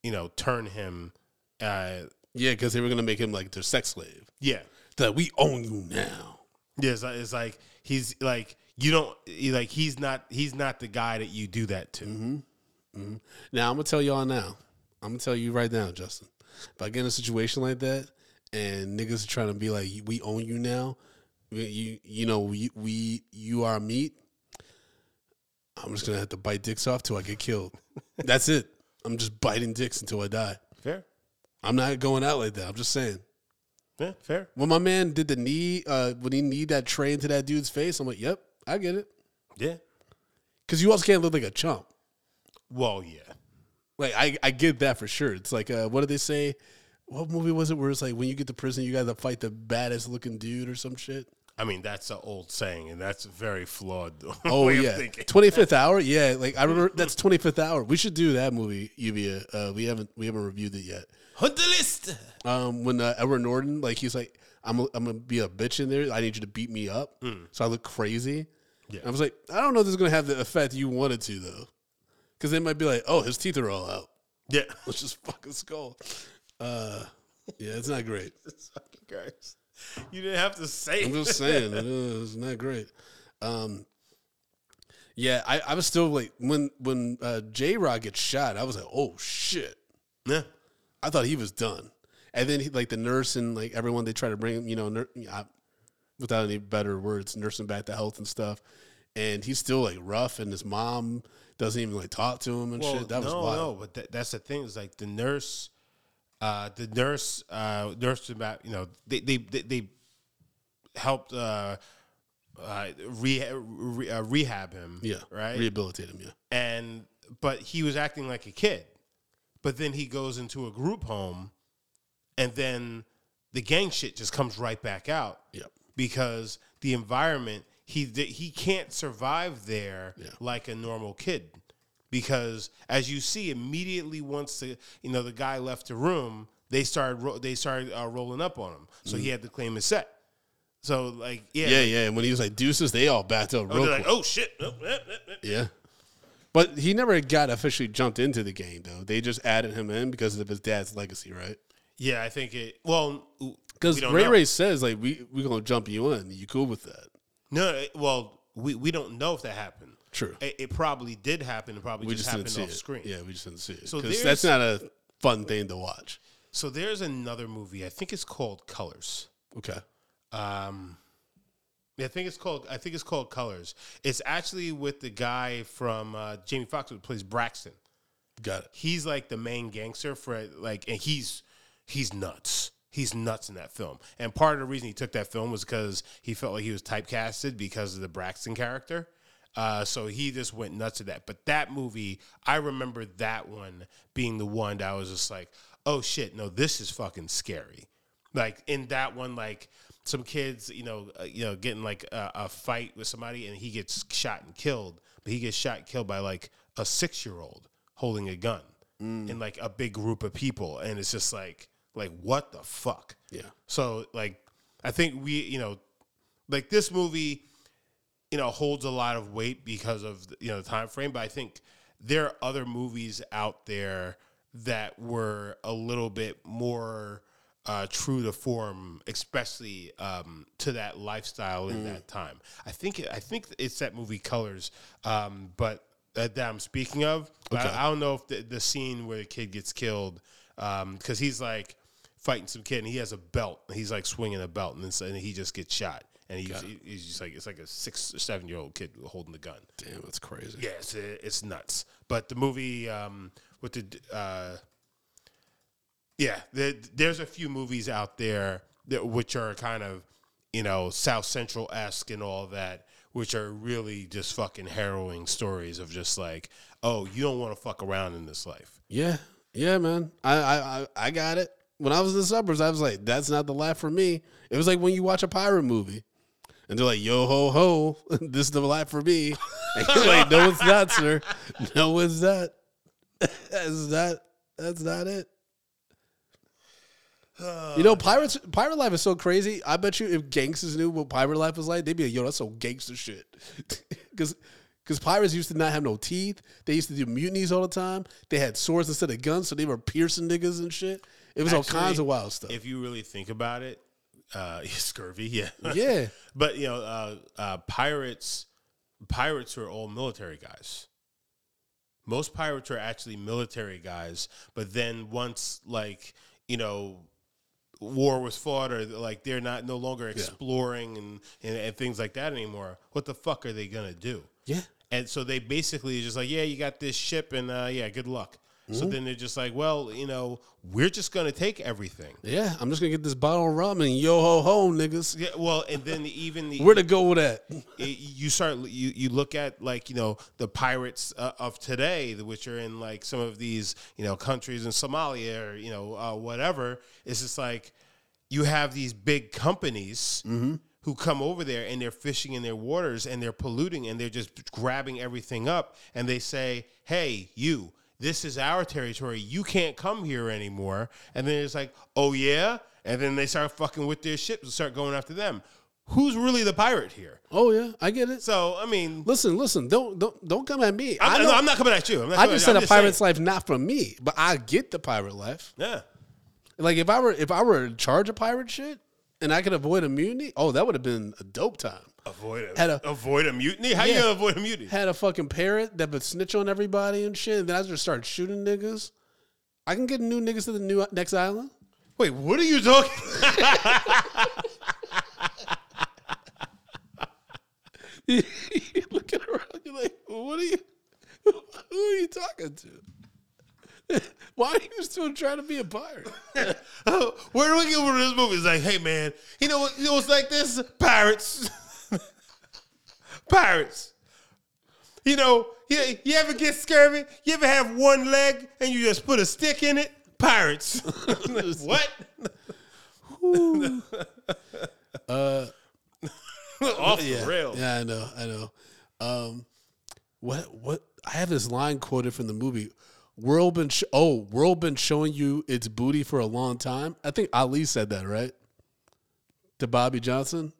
Speaker 4: you know turn him. Uh,
Speaker 3: yeah, because they were gonna make him like their sex slave.
Speaker 4: yeah,
Speaker 3: That we own you now.
Speaker 4: Yeah, it's like, it's like he's like you don't like he's not he's not the guy that you do that to.
Speaker 3: Mm-hmm. Now I'm gonna tell y'all now. I'm gonna tell you right now, Justin. If I get in a situation like that and niggas are trying to be like, "We own you now," we- you you know we we you are meat. I'm just gonna have to bite dicks off till I get killed. That's it. I'm just biting dicks until I die.
Speaker 4: Fair,
Speaker 3: I'm not going out like that. I'm just saying.
Speaker 4: yeah, fair.
Speaker 3: When my man did the knee, uh, when he kneed that tray into that dude's face, I'm like, "Yep, I get it."
Speaker 4: Yeah.
Speaker 3: Because you also can't look like a chump.
Speaker 4: Well, yeah.
Speaker 3: Like I, I get that for sure. It's like uh, what did they say? What movie was it where it's like when you get to prison, you got to fight the baddest looking dude or some shit?
Speaker 4: I mean, that's an old saying, and that's very flawed.
Speaker 3: Oh yeah. Twenty Fifth Hour. Yeah, like I remember that's Twenty Fifth Hour. We should do that movie, Evia. Uh, we haven't we haven't reviewed it yet.
Speaker 4: Hunt the list.
Speaker 3: Um, when uh, Edward Norton, like he's like, I'm i I'm gonna be a bitch in there. I need you to beat me up, so I look crazy.
Speaker 4: Yeah.
Speaker 3: I was like, I don't know if this is gonna have the effect you wanted to though, because they might be like, oh, his teeth are all out.
Speaker 4: Yeah.
Speaker 3: Let's just fucking skull. Uh, yeah, it's not great.
Speaker 4: Guys, you didn't have to say.
Speaker 3: I'm just saying, it is not great. Um, yeah, I, I was still like when when uh, J Rock gets shot, I was like, oh shit.
Speaker 4: Yeah.
Speaker 3: I thought he was done. And then he, like the nurse and like everyone, they try to bring him, you know, nur- I, without any better words, nursing back to health and stuff. And he's still like rough, and his mom doesn't even like talk to him and
Speaker 4: Well,
Speaker 3: shit. That was
Speaker 4: no,
Speaker 3: wild.
Speaker 4: no, but that, that's the thing. Is like the nurse, uh, the nurse, uh, nurse about you know they they they, they helped uh, uh, rehab, re, uh, rehab him.
Speaker 3: Yeah,
Speaker 4: right.
Speaker 3: Rehabilitate him. Yeah,
Speaker 4: and but he was acting like a kid. But then he goes into a group home, and then the gang shit just comes right back out
Speaker 3: yep.
Speaker 4: because the environment he he can't survive there
Speaker 3: Yeah.
Speaker 4: like a normal kid because as you see immediately once the you know the guy left the room they started ro- they started uh, rolling up on him so he had to claim his set so like yeah.
Speaker 3: Yeah, yeah. And when he was like deuces, they all backed up
Speaker 4: Oh, like oh shit.
Speaker 3: Yeah. But he never got officially jumped into the game though. They just added him in because of his dad's legacy, right?
Speaker 4: Yeah, I think it. Well,
Speaker 3: Because Ray
Speaker 4: know.
Speaker 3: Ray says like we we gonna jump you in. You cool with that?
Speaker 4: No, well, we we don't know if that happened.
Speaker 3: True.
Speaker 4: It, it probably did happen. It probably
Speaker 3: we
Speaker 4: just,
Speaker 3: just didn't
Speaker 4: happened
Speaker 3: see
Speaker 4: off
Speaker 3: it.
Speaker 4: screen.
Speaker 3: Yeah, we just didn't see it.
Speaker 4: So
Speaker 3: that's not a fun thing to watch.
Speaker 4: So there's another movie. I think it's called Colors.
Speaker 3: Okay.
Speaker 4: Um, I think it's called. I think it's called Colors. It's actually with the guy from uh, Jamie Foxx who plays Braxton.
Speaker 3: Got it.
Speaker 4: He's like the main gangster for like, and he's he's nuts. He's nuts in that film. And part of the reason he took that film was because he felt like he was typecasted because of the Braxton character. Uh, so he just went nuts at that. But that movie, I remember that one being the one that I was just like, oh shit, no, this is fucking scary. Like in that one, like some kids, you know, uh, you know, getting like a, a fight with somebody, and he gets shot and killed. But he gets shot and killed by like a six year old holding a gun in like a big group of people, and it's just like, like what the fuck?
Speaker 3: Yeah.
Speaker 4: So like, I think we, you know, like this movie, you know, holds a lot of weight because of you know the time frame. But I think there are other movies out there that were a little bit more uh, true to form, especially um, to that lifestyle in that time. I think I think it's that movie Colors, um, but that, that I'm speaking of. But I, I don't know if the, the scene where the kid gets killed because he's like fighting some kid and he has a belt. And he's like swinging a belt and then and he just gets shot. And he's, he's just like it's like a six or seven year old kid holding the gun.
Speaker 3: Damn, that's crazy.
Speaker 4: Yeah, it's, it's nuts. But the movie um, with the uh, yeah, the, there's a few movies out there that which are kind of you know South Central esque and all that, which are really just fucking harrowing stories of just like, oh, you don't want to fuck around in this life.
Speaker 3: Yeah, yeah, man. I, I I I got it. When I was in the suburbs, I was like, "That's not the life for me." It was like when you watch a pirate movie, and they're like, "Yo ho ho, this is the life for me." Like, "No, it's not, sir. No, it's not. That's not. That's not it." You know, pirates. Pirate life is so crazy. I bet you, if gangsters knew what pirate life was like, they'd be like, "Yo, that's so gangster shit." Because, because pirates used to not have no teeth. They used to do mutinies all the time. They had swords instead of guns, so they were piercing niggas and shit. It was all kinds of wild stuff.
Speaker 4: If you really think about it, uh, scurvy, yeah,
Speaker 3: Yeah.
Speaker 4: But you know, uh, uh, pirates, pirates are all military guys. Most pirates are actually military guys, but then once like you know, war was fought, or like they're not no longer exploring and, and and things like that anymore. What the fuck are they gonna do?
Speaker 3: Yeah.
Speaker 4: And so they basically just like, yeah, you got this ship, and uh, yeah, good luck.
Speaker 3: Mm-hmm.
Speaker 4: So then they're just like, well, you know, we're just gonna take everything.
Speaker 3: Yeah. I'm just gonna get this bottle of rum and yo ho ho, niggas.
Speaker 4: Yeah, well, and then even the
Speaker 3: Where to go with that?
Speaker 4: it- you start you you look at like you know the pirates uh, of today which are in like some of these you know countries in Somalia or you know uh, whatever it's just like you have these big companies who come over there and they're fishing in their waters and they're polluting and they're just grabbing everything up and they say hey you this is our territory you can't come here anymore and then it's like oh yeah and then they start fucking with their ships and start going after them who's really the pirate here
Speaker 3: Oh yeah, I get it.
Speaker 4: so I mean,
Speaker 3: Listen, listen. Don't don't don't come at me. I
Speaker 4: I'm,
Speaker 3: know.
Speaker 4: no, I'm not coming at you. I'm not
Speaker 3: I just said
Speaker 4: you.
Speaker 3: a
Speaker 4: I'm
Speaker 3: pirate's
Speaker 4: saying.
Speaker 3: life not for me, but I get the pirate life.
Speaker 4: Yeah,
Speaker 3: Like if I were if I were in charge of pirate shit and I could avoid a mutiny, oh, that would have been a dope time.
Speaker 4: Avoid a,
Speaker 3: Had a-
Speaker 4: avoid a mutiny. How you
Speaker 3: Yeah.
Speaker 4: gonna avoid a mutiny?
Speaker 3: Had a fucking parrot that would snitch on everybody and shit, and then I just started shooting niggas. I can get new niggas to the new next island.
Speaker 4: Wait, what are you talking?
Speaker 3: you looking around, you're like, what are you? Who are you talking to? Why are you still trying to be a pirate?
Speaker 4: Where do we get over this movie? It's like, hey man, you know what? You know what's like this? Pirates, pirates. You know, you, you ever get scurvy? You ever have one leg and you just put a stick in it? Pirates. what?
Speaker 3: Uh,
Speaker 4: Off the rail.
Speaker 3: Yeah, I know, I know. Um, what what I have this line quoted from the movie. World been sh- oh world been showing you its booty for a long time. I think Ali said that right to Bobby Johnson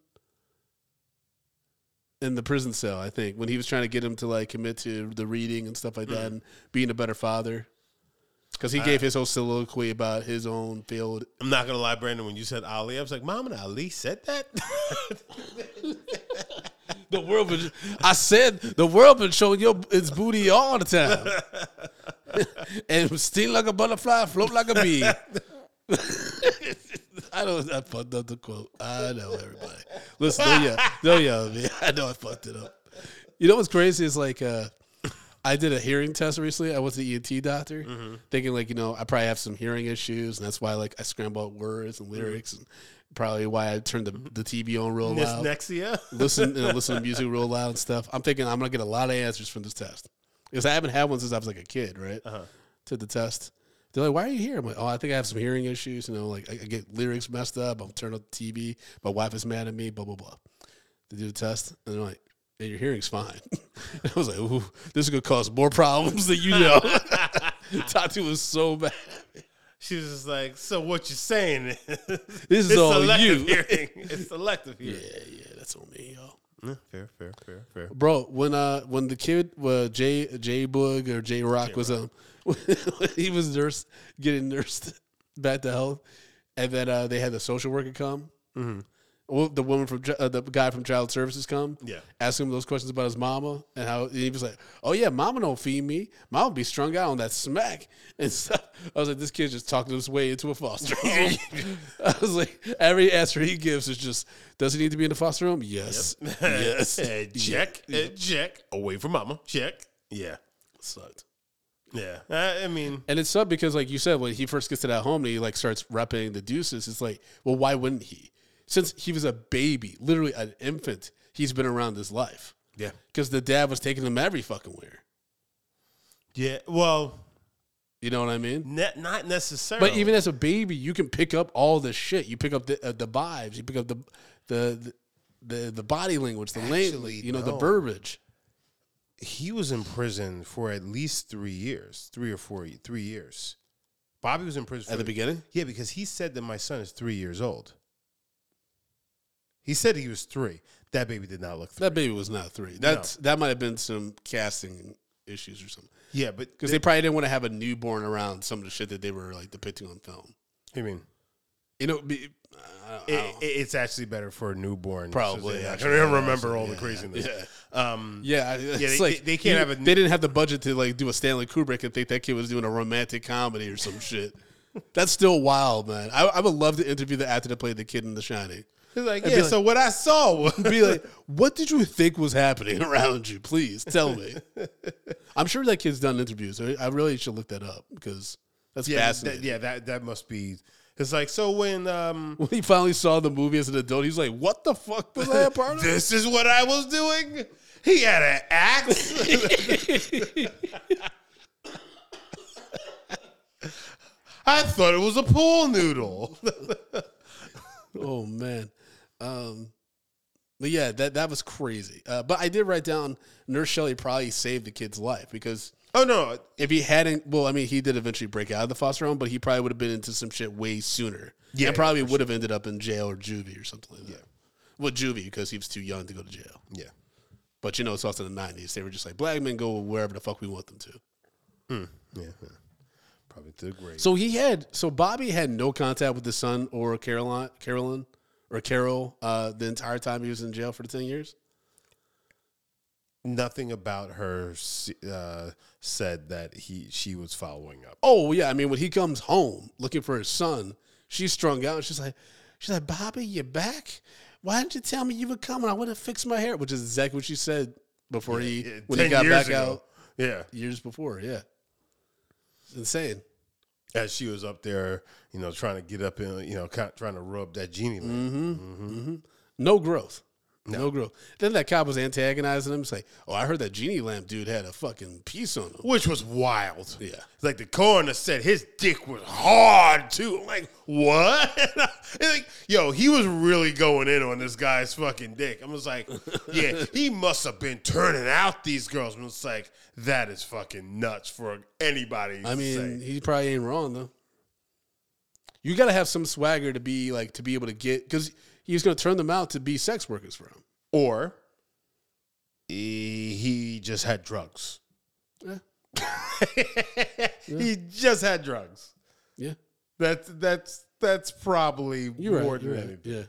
Speaker 3: in the prison cell. I think when he was trying to get him to like commit to the reading and stuff like that mm. and being a better father. because he gave his whole soliloquy about his own failed.
Speaker 4: I'm not gonna lie, Brandon. When you said Ali, I was like, "Muhammad Ali said that."
Speaker 3: The world, been, I said the world been showing your its booty all the time, and sting like a butterfly, float like a bee. I know I fucked up the quote. I know everybody. Listen, don't yell, don't yell at me. I know I fucked it up. You know what's crazy is like uh, I did a hearing test recently. I went to the ENT doctor, thinking like you know I probably have some hearing issues, and that's why like I scramble words and lyrics, and probably why I turned the, the TV on real loud
Speaker 4: Nexia.
Speaker 3: listen, you know, listen to music real loud and stuff. I'm thinking I'm gonna get a lot of answers from this test because I haven't had one since I was like a kid, right?
Speaker 4: Uh-huh.
Speaker 3: Took the test. They're like, "Why are you here?" I'm like, "Oh, I think I have some hearing issues. You know, like I, I get lyrics messed up. I'm turning up the TV. My wife is mad at me. Blah blah blah." They do the test, and they're like, "Yeah, your hearing's fine." I was like, "Ooh, this is gonna cause more problems than you know." Tatu was so bad.
Speaker 4: She was just like, "So what you saying?
Speaker 3: Is, This is all
Speaker 4: selective
Speaker 3: you.
Speaker 4: hearing. It's selective
Speaker 3: Yeah,
Speaker 4: hearing."
Speaker 3: yeah, yeah, that's on me, y'all.
Speaker 4: Yeah, fair, fair, fair, fair.
Speaker 3: Bro, when uh when the kid uh, Jay Jay Boog or Jay Rock was um when he was nursed getting nursed back to health, and then uh, they had the social worker come. Well, the woman from uh, the guy from Child Services come.
Speaker 4: Yeah.
Speaker 3: ask him those questions about his mama and how and he was like, "Oh yeah, mama don't feed me. Mama be strung out on that smack and stuff." I was like, "This kid just talking his way into a foster home." I was like, every answer he gives is just, "Does he need to be in the foster home?" Yes, yes,
Speaker 4: Uh, check, uh, check. Away from mama. Check. Yeah,
Speaker 3: sucked.
Speaker 4: Yeah. I mean,
Speaker 3: And it's sucked because, like you said, when he first gets to that home and he like starts repping the deuces, it's like, well, why wouldn't he? Since he was a baby, literally an infant, he's been around his life
Speaker 4: yeah,
Speaker 3: because the dad was taking him every fucking where.
Speaker 4: yeah. Well,
Speaker 3: You know what I mean?
Speaker 4: ne- not necessarily.
Speaker 3: But even as a baby, you can pick up all this shit. You pick up the uh, the vibes. You pick up the the the, the, the body language, the language, you know, the verbiage.
Speaker 4: He was in prison for at least three years, three or four, three years. Bobby was in prison for
Speaker 3: At the beginning?
Speaker 4: Yeah, because he said that my son is three years old. He said he was three. That baby did not look three.
Speaker 3: That baby was not three. That's that might have been some casting issues or something.
Speaker 4: yeah, but
Speaker 3: Because they probably didn't want to have a newborn around some of the shit that they were like depicting on film.
Speaker 4: You mean,
Speaker 3: You know, be, I don't- I
Speaker 4: it,
Speaker 3: don't-
Speaker 4: it- it's actually better for a newborn.
Speaker 3: Probably,
Speaker 4: So they- I can
Speaker 3: yeah,
Speaker 4: remember all the craziness.
Speaker 3: yeah.
Speaker 4: Um,
Speaker 3: yeah, it's
Speaker 4: they-
Speaker 3: like
Speaker 4: they- they can't
Speaker 3: you-
Speaker 4: have a-
Speaker 3: They didn't have the budget to like do a Stanley Kubrick and think that kid was doing a romantic comedy or some shit. That's still wild, man. I, I would love to interview the actor that played the kid in The Shining.
Speaker 4: He's like, yeah.
Speaker 3: like-
Speaker 4: so what I saw was
Speaker 3: Be like, what did you think was happening around you? Please tell me. I'm sure that kid's done interviews. I really should look that up because that's
Speaker 4: yeah, that,
Speaker 3: fascinating.
Speaker 4: yeah. That that must be. It's like so when um,
Speaker 3: When he finally saw the movie as an adult, he's like, "What the fuck was I a part of?"
Speaker 4: this is what I was doing. He had an axe. I thought it was a pool noodle.
Speaker 3: Oh man, um, but yeah, that that was crazy. Uh, but I did write down Nurse Shelley probably saved the kid's life because
Speaker 4: oh no,
Speaker 3: if he hadn't, well, I mean, he did eventually break out of the foster home, but he probably would have been into some shit way sooner.
Speaker 4: Yeah,
Speaker 3: and probably would have ended up in jail or juvie or something like that. Well, juvie because he was too young to go to jail.
Speaker 4: yeah.
Speaker 3: But you know, it's also in the '90s. They were just like, black men go wherever the fuck we want them to.
Speaker 4: Yeah, yeah. Probably to the grave.
Speaker 3: So he had so Bobby had no contact with the son or Caroline, Carolyn or Carol uh, the entire time he was in jail for the ten years.
Speaker 4: Nothing about her uh, said that he she was following up.
Speaker 3: Oh yeah, I mean when he comes home looking for his son, she's strung out. She's like, she's like, Bobby, you back? Why didn't you tell me you were coming? I would have fixed my hair, which is exactly what she said before he
Speaker 4: Yeah,
Speaker 3: when he got back
Speaker 4: ago.
Speaker 3: out
Speaker 4: Yeah,
Speaker 3: years before. Yeah, it's insane.
Speaker 4: as she was up there, you know, trying to get up in, you know, kind trying to rub that genie lamp. Mm-hmm, mm-hmm. mm-hmm.
Speaker 3: No growth. No. growth. Then that cop was antagonizing him. It's like, oh, I heard that genie lamp dude had a fucking piece on him.
Speaker 4: which was wild.
Speaker 3: Yeah.
Speaker 4: Like the coroner said his dick was hard too. I'm like, what? And like, yo, he was really going in on this guy's fucking dick. I was like, yeah, he must have been turning out these girls. And it's like, that is fucking nuts for anybody.
Speaker 3: I mean,
Speaker 4: say.
Speaker 3: he probably ain't wrong though. You got to have some swagger to be like to be able to get because he was going to turn them out to be sex workers for him.
Speaker 4: or he, just had drugs.
Speaker 3: Yeah.
Speaker 4: he just had drugs.
Speaker 3: Yeah,
Speaker 4: That's that's that's probably
Speaker 3: you're
Speaker 4: more
Speaker 3: right.
Speaker 4: than
Speaker 3: You're right. Yeah.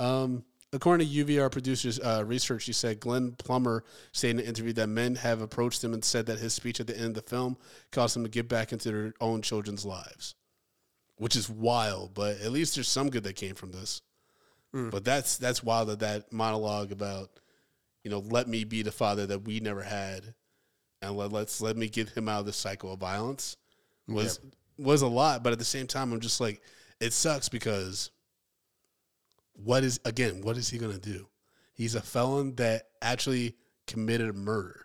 Speaker 3: Um, according to UVR producers' uh, research, she said Glenn Plummer said in an interview that men have approached him and said that his speech at the end of the film caused them to get back into their own children's lives, which is wild. But at least there's some good that came from this. Mm. But that's that's wild that that monologue about, you know, let me be the father that we never had, and let, let's let me get him out of the cycle of violence was was a lot. But at the same time, I'm just like, it sucks because what is again what is he going to do? He's a felon that actually committed a murder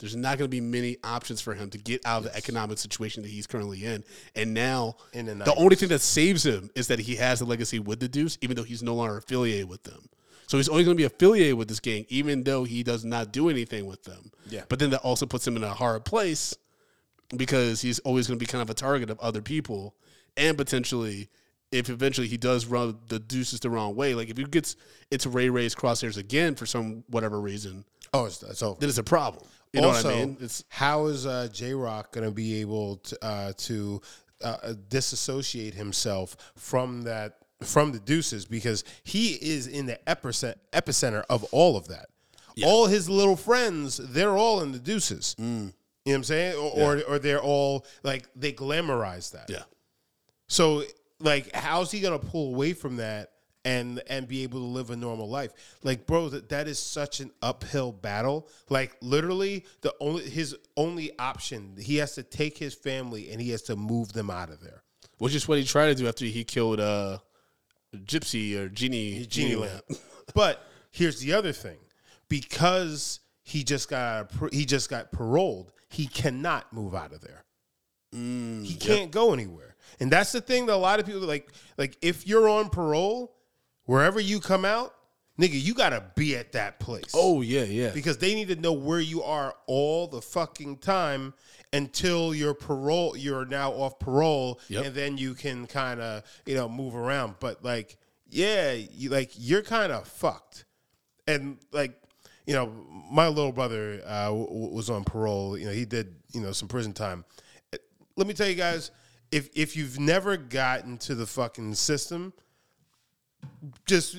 Speaker 3: there's not going to be many options for him to get out of the economic situation that he's currently in. And now
Speaker 4: In the
Speaker 3: the only thing that saves him is that he has a legacy with the deuce even though he's no longer affiliated with them. So he's only going to be affiliated with this gang even though he does not do anything with them.
Speaker 4: Yeah.
Speaker 3: but then that also puts him in a hard place because he's always going to be kind of a target of other people. And potentially if eventually he does run the deuces the wrong way like if he gets it's ray ray's crosshairs again for some whatever reason
Speaker 4: Oh, it's, it's over.
Speaker 3: then it's a problem you
Speaker 4: also,
Speaker 3: know what i mean it's
Speaker 4: how is uh, J Rock going to be able to uh, to uh, disassociate himself from that from the Deuces because he is in the epicenter epicenter of all of that. All his little friends, they're all in the Deuces. You know what I'm saying? Or, or or they're all like they glamorize that.
Speaker 3: yeah
Speaker 4: So like how's he gonna pull away from that and and be able to live a normal life? Like bro, that, that is such an uphill battle. Like literally the only his only option, he has to take his family and he has to move them out of there.
Speaker 3: which is what he tried to do after he killed uh gypsy or genie
Speaker 4: Genie Lamp. but here's the other thing. Because he just got he just got paroled, he cannot move out of there. he can't go anywhere. And that's the thing that a lot of people like like if you're on parole, wherever you come out, nigga, you gotta be at that place.
Speaker 3: oh yeah yeah.
Speaker 4: Because they need to know where you are all the fucking time until your parole you're now off parole
Speaker 3: Yep.
Speaker 4: and then you can kind of you know move around. But like yeah you like you're kind of fucked. And like you know my little brother uh, w- was on parole. You know he did you know some prison time. Let me tell you guys if if you've never gotten to the fucking system just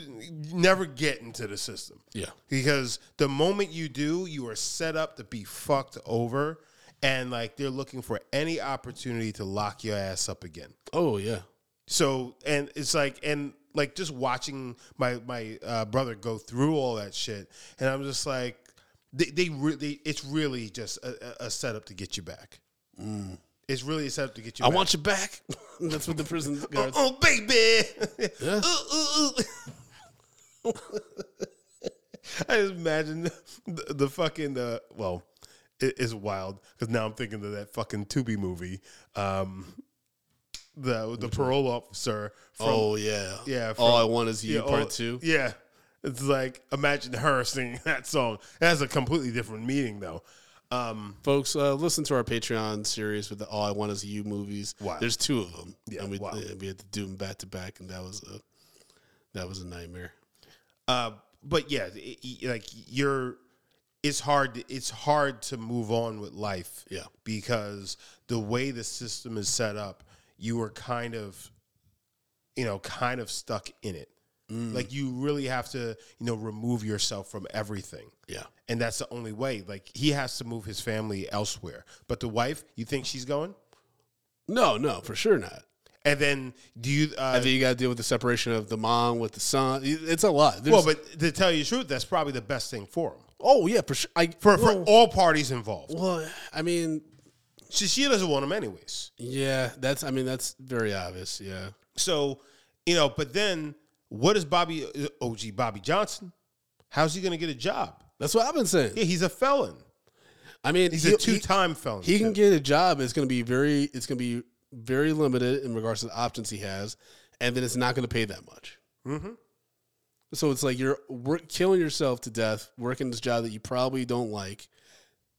Speaker 4: never get into the system
Speaker 3: yeah
Speaker 4: because the moment you do, you are set up to be fucked over, and like they're looking for any opportunity to lock your ass up again.
Speaker 3: oh yeah
Speaker 4: So, and it's like, and like just watching my my uh, brother go through all that shit, and I'm just like, they they really, it's really just a, a a setup to get you back. It's really a setup to get you.
Speaker 3: i
Speaker 4: back.
Speaker 3: want you back that's what the prison guards
Speaker 4: Oh, baby.
Speaker 3: Yeah.
Speaker 4: Ooh, ooh, ooh. I just imagine the, the fucking uh, well, it's wild because now I'm thinking of that fucking Tubi movie, um, the the parole officer. From,
Speaker 3: oh yeah
Speaker 4: yeah.
Speaker 3: all i want is you
Speaker 4: yeah,
Speaker 3: part
Speaker 4: all-
Speaker 3: two
Speaker 4: Yeah, it's like imagine her singing that song. It has a completely different meaning though. Um,
Speaker 3: folks uh, listen to our patreon series with the all i want is you movies
Speaker 4: Wow.
Speaker 3: there's two of them
Speaker 4: Yeah,
Speaker 3: and we,
Speaker 4: wow.
Speaker 3: we had to do them back to back and that was a that was a nightmare
Speaker 4: Uh, but yeah, it- it- like you're, it's hard. It's hard to move on with life.
Speaker 3: Yeah.
Speaker 4: because the way the system is set up, you are kind of, you know, kind of stuck in it. Like you really have to, you know, remove yourself from everything.
Speaker 3: yeah
Speaker 4: And that's the only way. Like he has to move his family elsewhere. But the wife, you think she's going?
Speaker 3: no no for sure not
Speaker 4: And then do you? Uh,
Speaker 3: and then you got to deal with the separation of the mom with the son. It's a lot. There's-
Speaker 4: well, but to tell you the truth, that's probably the best thing for him.
Speaker 3: oh yeah, for sure. I,
Speaker 4: For, for all parties involved.
Speaker 3: well, I mean,
Speaker 4: She, she doesn't want him anyways.
Speaker 3: yeah, that's. I mean, that's very obvious. Yeah,
Speaker 4: So, you know, but then what is Bobby, uh, OG Bobby Johnson? How's he going to get a job?
Speaker 3: that's what I've been saying.
Speaker 4: Yeah, he's a felon.
Speaker 3: I mean,
Speaker 4: He's
Speaker 3: he-
Speaker 4: a two time felon.
Speaker 3: He, he can get a job. It's going to be very. It's going to be very limited in regards to the options he has, and then it's not going to pay that much.
Speaker 4: Mm-hmm.
Speaker 3: So it's like you're work, killing yourself to death working this job that you probably don't like,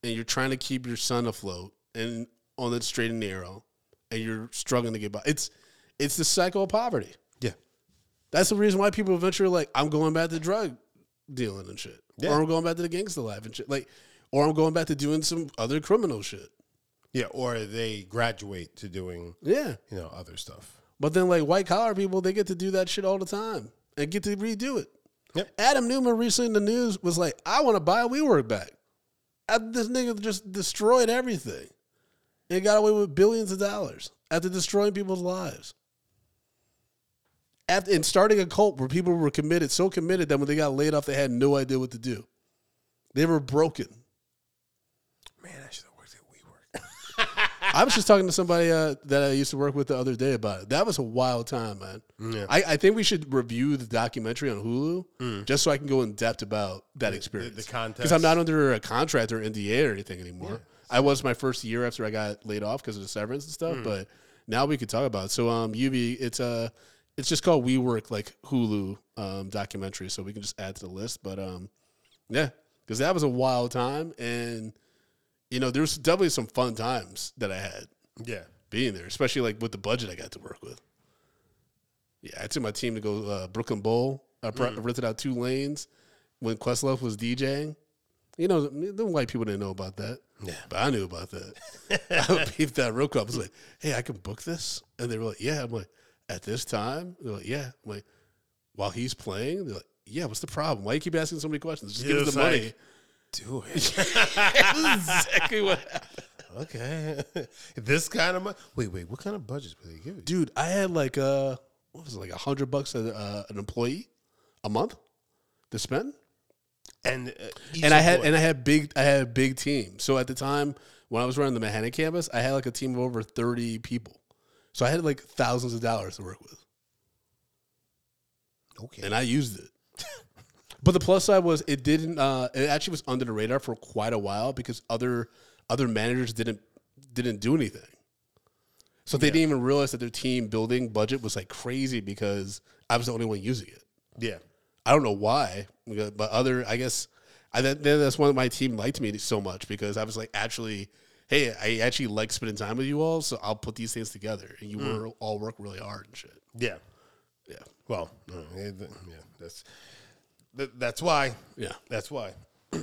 Speaker 3: and you're trying to keep your son afloat and on the straight and narrow, and you're struggling to get by. It's it's the cycle of poverty. That's the reason why people eventually are like, I'm going back to drug dealing and shit,
Speaker 4: Yeah.
Speaker 3: or I'm going back to the gangster life and shit, like, or I'm going back to doing some other criminal shit.
Speaker 4: Yeah, or they graduate to doing
Speaker 3: Yeah.
Speaker 4: you know other stuff.
Speaker 3: But then like white collar people, they get to do that shit all the time and get to redo it.
Speaker 4: Yep.
Speaker 3: Adam Neumann recently in the news was like, I want to buy WeWork back. After this nigga just destroyed everything and got away with billions of dollars after destroying people's lives. After and starting a cult where people were committed, so committed that when they got laid off, they had no idea what to do. They were broken.
Speaker 4: Man, I should have worked at WeWork.
Speaker 3: I was just talking to somebody uh, that I used to work with the other day about it. That was a wild time, man.
Speaker 4: Yeah.
Speaker 3: I, I think we should review the documentary on Hulu just so I can go in depth about that experience.
Speaker 4: the context.
Speaker 3: Because I'm not under a contract or NDA or anything anymore. I was my first year after I got laid off because of the severance and stuff, but now we could talk about it. So, um, UV, it's uh, it's just called WeWork, like Hulu um, documentary. So we can just add to the list. But um, yeah, because that was a wild time, and you know, there was definitely some fun times that I had
Speaker 4: Yeah.
Speaker 3: being there, especially like with the budget I got to work with. Yeah, I took my team to go uh, Brooklyn Bowl. I pr- rented out two lanes when Questlove was DJing. You know, the white people didn't know about that.
Speaker 4: Yeah.
Speaker 3: But I knew about that. I beefed that real quick. I was like, hey, I can book this? And they were like, yeah. I'm like, at this time? They're like, yeah. I'm like, while he's playing? They're like, yeah, what's the problem? Why you keep asking so many questions? Just give us the
Speaker 4: like-
Speaker 3: money.
Speaker 4: Do it.
Speaker 3: exactly what happened.
Speaker 4: okay. this kind of money. Wait, wait. What kind of budgets were they giving? you?
Speaker 3: dude, I had like uh what was it, like a hundred bucks a, uh, an employee a month to spend,
Speaker 4: And uh, each
Speaker 3: and I had and I had big I had a big team. So at the time when I was running the Manhattan campus, I had like a team of over thirty people. So I had like thousands of dollars to work with,
Speaker 4: okay.
Speaker 3: and I used it. but the plus side was it didn't. Uh, it actually was under the radar for quite a while because other other managers didn't didn't do anything. So they didn't even realize that their team building budget was like crazy because I was the only one using it.
Speaker 4: yeah.
Speaker 3: I don't know why, but other I guess I that, that's why my team liked me so much because I was like actually, hey, I actually like spending time with you all, so I'll put these things together, and you were all work really hard and shit.
Speaker 4: Yeah.
Speaker 3: Yeah,
Speaker 4: Well, yeah, that's that's why.
Speaker 3: yeah.
Speaker 4: That's why.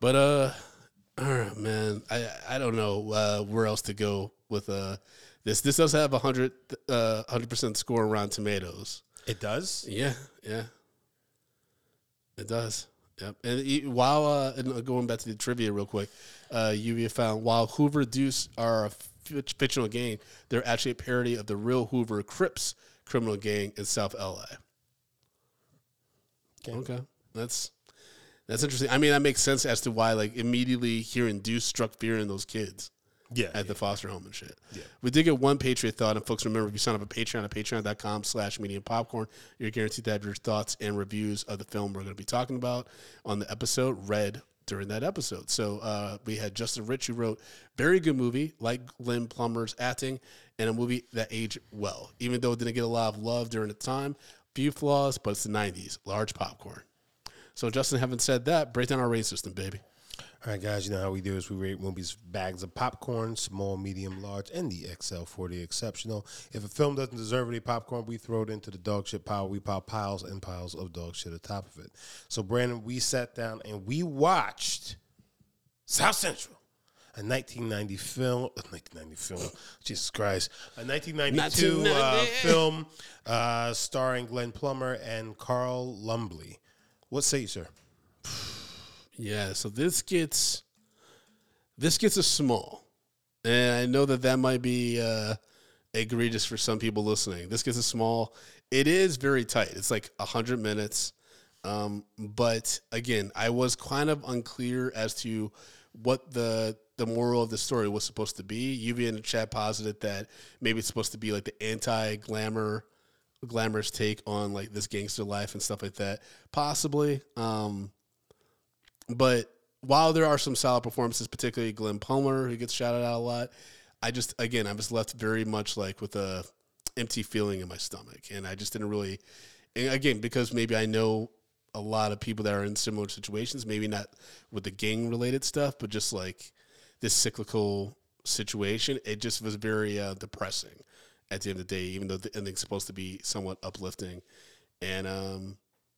Speaker 3: But uh, all right, man. I I don't know uh, where else to go with uh this. This does have a hundred uh hundred percent score on Rotten Tomatoes.
Speaker 4: It does.
Speaker 3: Yeah, yeah, it does. Yep. And while uh, and uh, going back to the trivia real quick, uh, you found while Hoover Deuce are a fictional gang, they're actually a parody of the real Hoover Crips criminal gang in South LA. Okay, that's that's interesting. I mean, that makes sense as to why, like, immediately hearing Deuce struck fear in those kids
Speaker 4: Yeah.
Speaker 3: at the foster home and shit.
Speaker 4: Yeah.
Speaker 3: We did get one Patreon thought, and folks remember if you sign up a Patreon at patreon.com slash medium popcorn, you're guaranteed to have your thoughts and reviews of the film we're going to be talking about on the episode read during that episode. So uh, we had Justin Rich who wrote very good movie, like Glenn Plummer's acting, and a movie that aged well. Even though it didn't get a lot of love during the time, few flaws, but it's the 90s, large popcorn. So Justin, having said that, break down our rating system, baby.
Speaker 4: All right, guys. You know how we do is we rate movies bags of popcorn, small, medium, large, and the XL for the exceptional. If a film doesn't deserve any popcorn, we throw it into the dog shit pile. We pile piles and piles of dog shit atop of it. So, Brandon, we sat down and we watched South Central. A 1990 film, 1990 film, Jesus Christ, a 1992 uh, film uh, starring Glenn Plummer and Carl Lumbly. What say you, sir?
Speaker 3: Yeah, so this gets this gets a small, and I know that that might be uh, egregious for some people listening. This gets a small. It is very tight. It's like hundred minutes, um, but again, I was kind of unclear as to what the the moral of the story was supposed to be. UV in the chat posited that maybe it's supposed to be like the anti glamour glamorous take on like this gangster life and stuff like that. Possibly. Um, but while there are some solid performances, particularly Glenn Plummer, who gets shouted out a lot, I just again I was left very much like with a empty feeling in my stomach, and I just didn't really. Again, because maybe I know a lot of people that are in similar situations, maybe not with the gang related stuff, but just like this cyclical situation, it just was very uh, depressing at the end of the day, even though the ending's supposed to be somewhat uplifting. And um,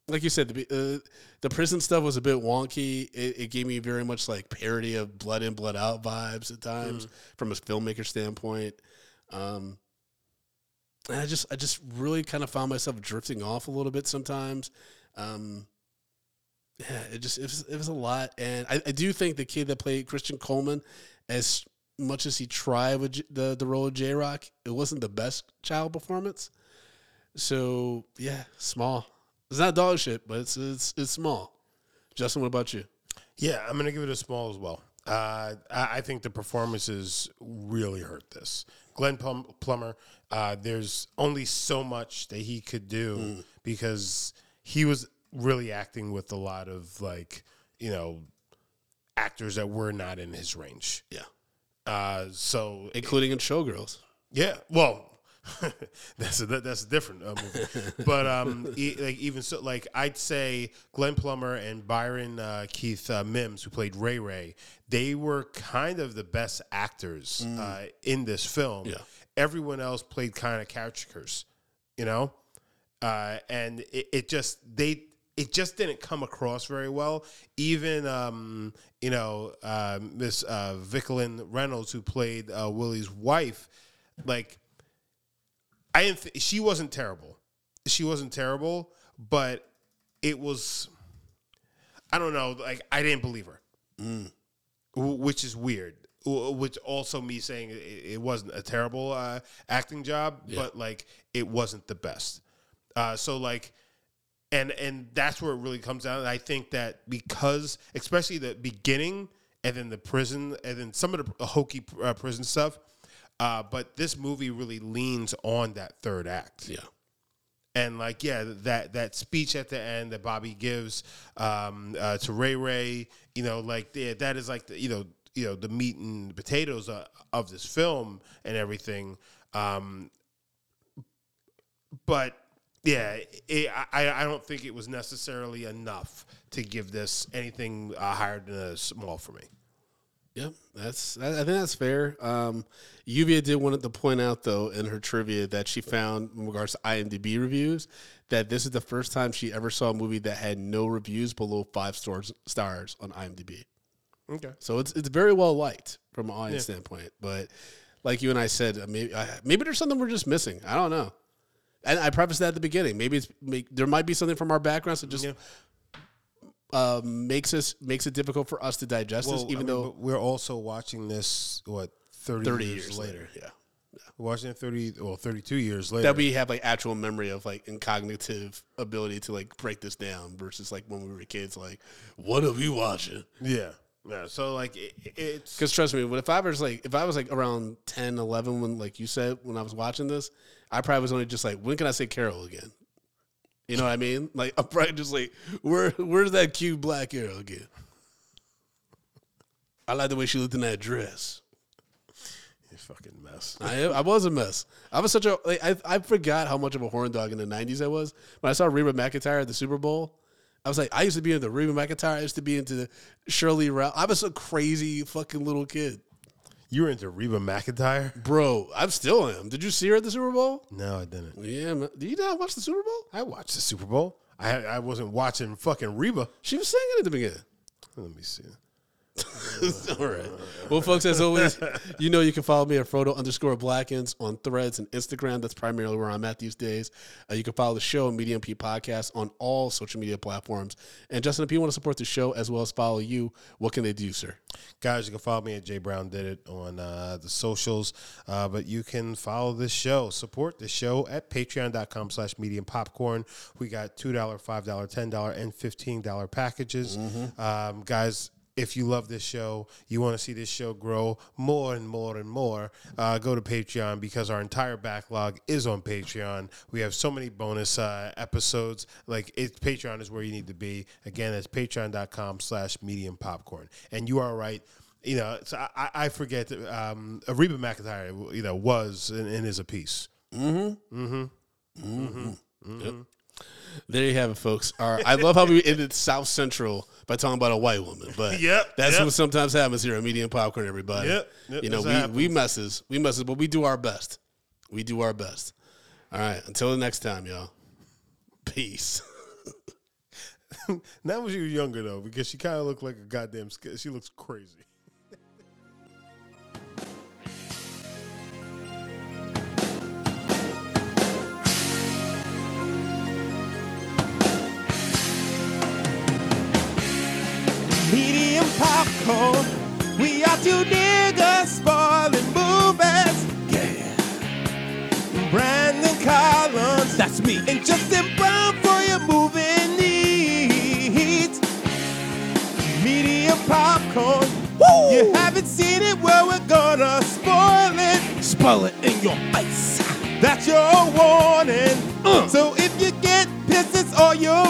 Speaker 3: like you said, the uh, the prison stuff was a bit wonky. It, it, gave me very much like parody of Blood In Blood Out vibes at times mm. from a filmmaker standpoint. Um, and I just I just really kind of found myself drifting off a little bit sometimes. Um, yeah, it just it was, it was a lot, and I, I do think the kid that played Christian Coleman, as much as he tried with the the role of J Rock, it wasn't the best child performance. So yeah, small. It's not dog shit, but it's it's it's small. Justin, what about you?
Speaker 4: Yeah, I'm gonna give it a small as well. Uh, I, I think the performances really hurt this. Glenn Plum- Plummer, uh, there's only so much that he could do mm. because he was really acting with a lot of like you know actors that were not in his range.
Speaker 3: Yeah.
Speaker 4: Uh, so
Speaker 3: including it, in Showgirls.
Speaker 4: Yeah. Well, that's a, that's a different uh, movie. but um, e- like even so, like I'd say Glenn Plummer and Byron uh, Keith uh, Minns, who played Ray Ray, they were kind of the best actors mm. Uh, in this film.
Speaker 3: Yeah.
Speaker 4: Everyone else played kind of caricatures, you know, uh, and it, it just they it just didn't come across very well. Even um, you know uh, Miss uh, Vickilyn Reynolds, who played uh, Willie's wife, like I didn't. Th- she wasn't terrible. She wasn't terrible, but it was. I don't know. Like I didn't believe her, mm. which is weird. Which also me saying it, wasn't a terrible uh, acting job, yeah. but like it wasn't the best. Uh, so like and and that's where it really comes down. And I think that because, especially the beginning, and then the prison, and then some of the hokey uh, prison stuff, uh, but this movie really leans on that third act.
Speaker 3: Yeah.
Speaker 4: And like yeah, that that speech at the end that Bobby gives um, uh, to Ray Ray, you know, like yeah, that is like the, you know you know the meat and potatoes uh, of this film and everything. Um, but yeah, it, I I don't think it was necessarily enough to give this anything uh, higher than a small for me.
Speaker 3: Yeah, that's I think that's fair. Um, Lluvia did want to point out though in her trivia that she found in regards to IMDb reviews that this is the first time she ever saw a movie that had no reviews below five stars stars on IMDb.
Speaker 4: Okay,
Speaker 3: so it's it's very well liked from an audience yeah. standpoint. But like you and I said, uh, maybe maybe there's something we're just missing. I don't know. And I prefaced that at the beginning. Maybe it's there might be something from our backgrounds that just yeah. Uh, makes us makes it difficult for us to digest well, this. Even I mean, though
Speaker 4: we're also watching this, what 30, 30 years, years later. later.
Speaker 3: Yeah.
Speaker 4: yeah. watching it 30 well 32 years later
Speaker 3: that we have like actual memory of like and cognitive ability to like break this down versus like when we were kids like what are we watching
Speaker 4: yeah yeah so like it, it's
Speaker 3: because trust me if i was like if i was like around 10 11 when like you said when i was watching this I probably was only just like, when can I say Carol again? You know what I mean? Like I'm probably just like, where where's that cute black Carol again? I like the way she looked in that dress.
Speaker 4: You fucking mess.
Speaker 3: I I was a mess. I was such a like, I I forgot how much of a horn dog in the '90s I was when I saw Reba McEntire at the Super Bowl. I was like, I used to be into Reba McEntire. I used to be into Sheryl Lee Ralph. I was a crazy fucking little kid.
Speaker 4: You were into Reba McEntire,
Speaker 3: bro. I still am. Did you see her at the Super Bowl?
Speaker 4: No, I didn't.
Speaker 3: Yeah, man. did you not watch the Super Bowl?
Speaker 4: I watched the Super Bowl. I I wasn't watching fucking Reba.
Speaker 3: She was singing at the beginning.
Speaker 4: Let me see.
Speaker 3: All right. Well, folks, as always, you know you can follow me at Frodo underscore Blackens on threads and Instagram. That's primarily where I'm at these days. Uh, you can follow the show, Medium P Podcast, on all social media platforms. And Justin, if you want to support the show as well as follow you, what can they do, sir?
Speaker 4: Guys, you can follow me at J Brown Did It on uh, the socials, uh, but you can follow this show, support the show at patreon.com slash medium popcorn. We got $2, $5, $10, and $15 packages. Mm-hmm. Um, guys, if you love this show, you want to see this show grow more and more and more, uh, go to Patreon because our entire backlog is on Patreon. We have so many bonus uh, episodes. Like it's Patreon is where you need to be. Again, it's patreon.com slash medium popcorn. And you are right. You know, so I, I forget um, Reba McEntire, you know, was and, and is a piece.
Speaker 3: Mm-hmm. Mm-hmm. Mm-hmm. mm-hmm. Yep. There you have it, folks. All right. I love how we ended South Central by talking about a white woman, but
Speaker 4: yep,
Speaker 3: that's
Speaker 4: yep.
Speaker 3: what sometimes happens here at Medium Popcorn. Everybody,
Speaker 4: yep, yep
Speaker 3: you know, we, we messes, we messes, but we do our best. We do our best. All right. Until the next time, y'all. Peace.
Speaker 5: Not when she was younger though, because she kind of looked like a goddamn. She looks crazy.
Speaker 4: Popcorn. We are two niggas spoiling movies. Yeah. Brandon Collins. That's me. And Justin Brown for your movie needs. Medium popcorn. Woo! You haven't seen it, well, we're gonna spoil it. Spoil it in your face. That's your warning. Uh. So if you get pissed, it's all your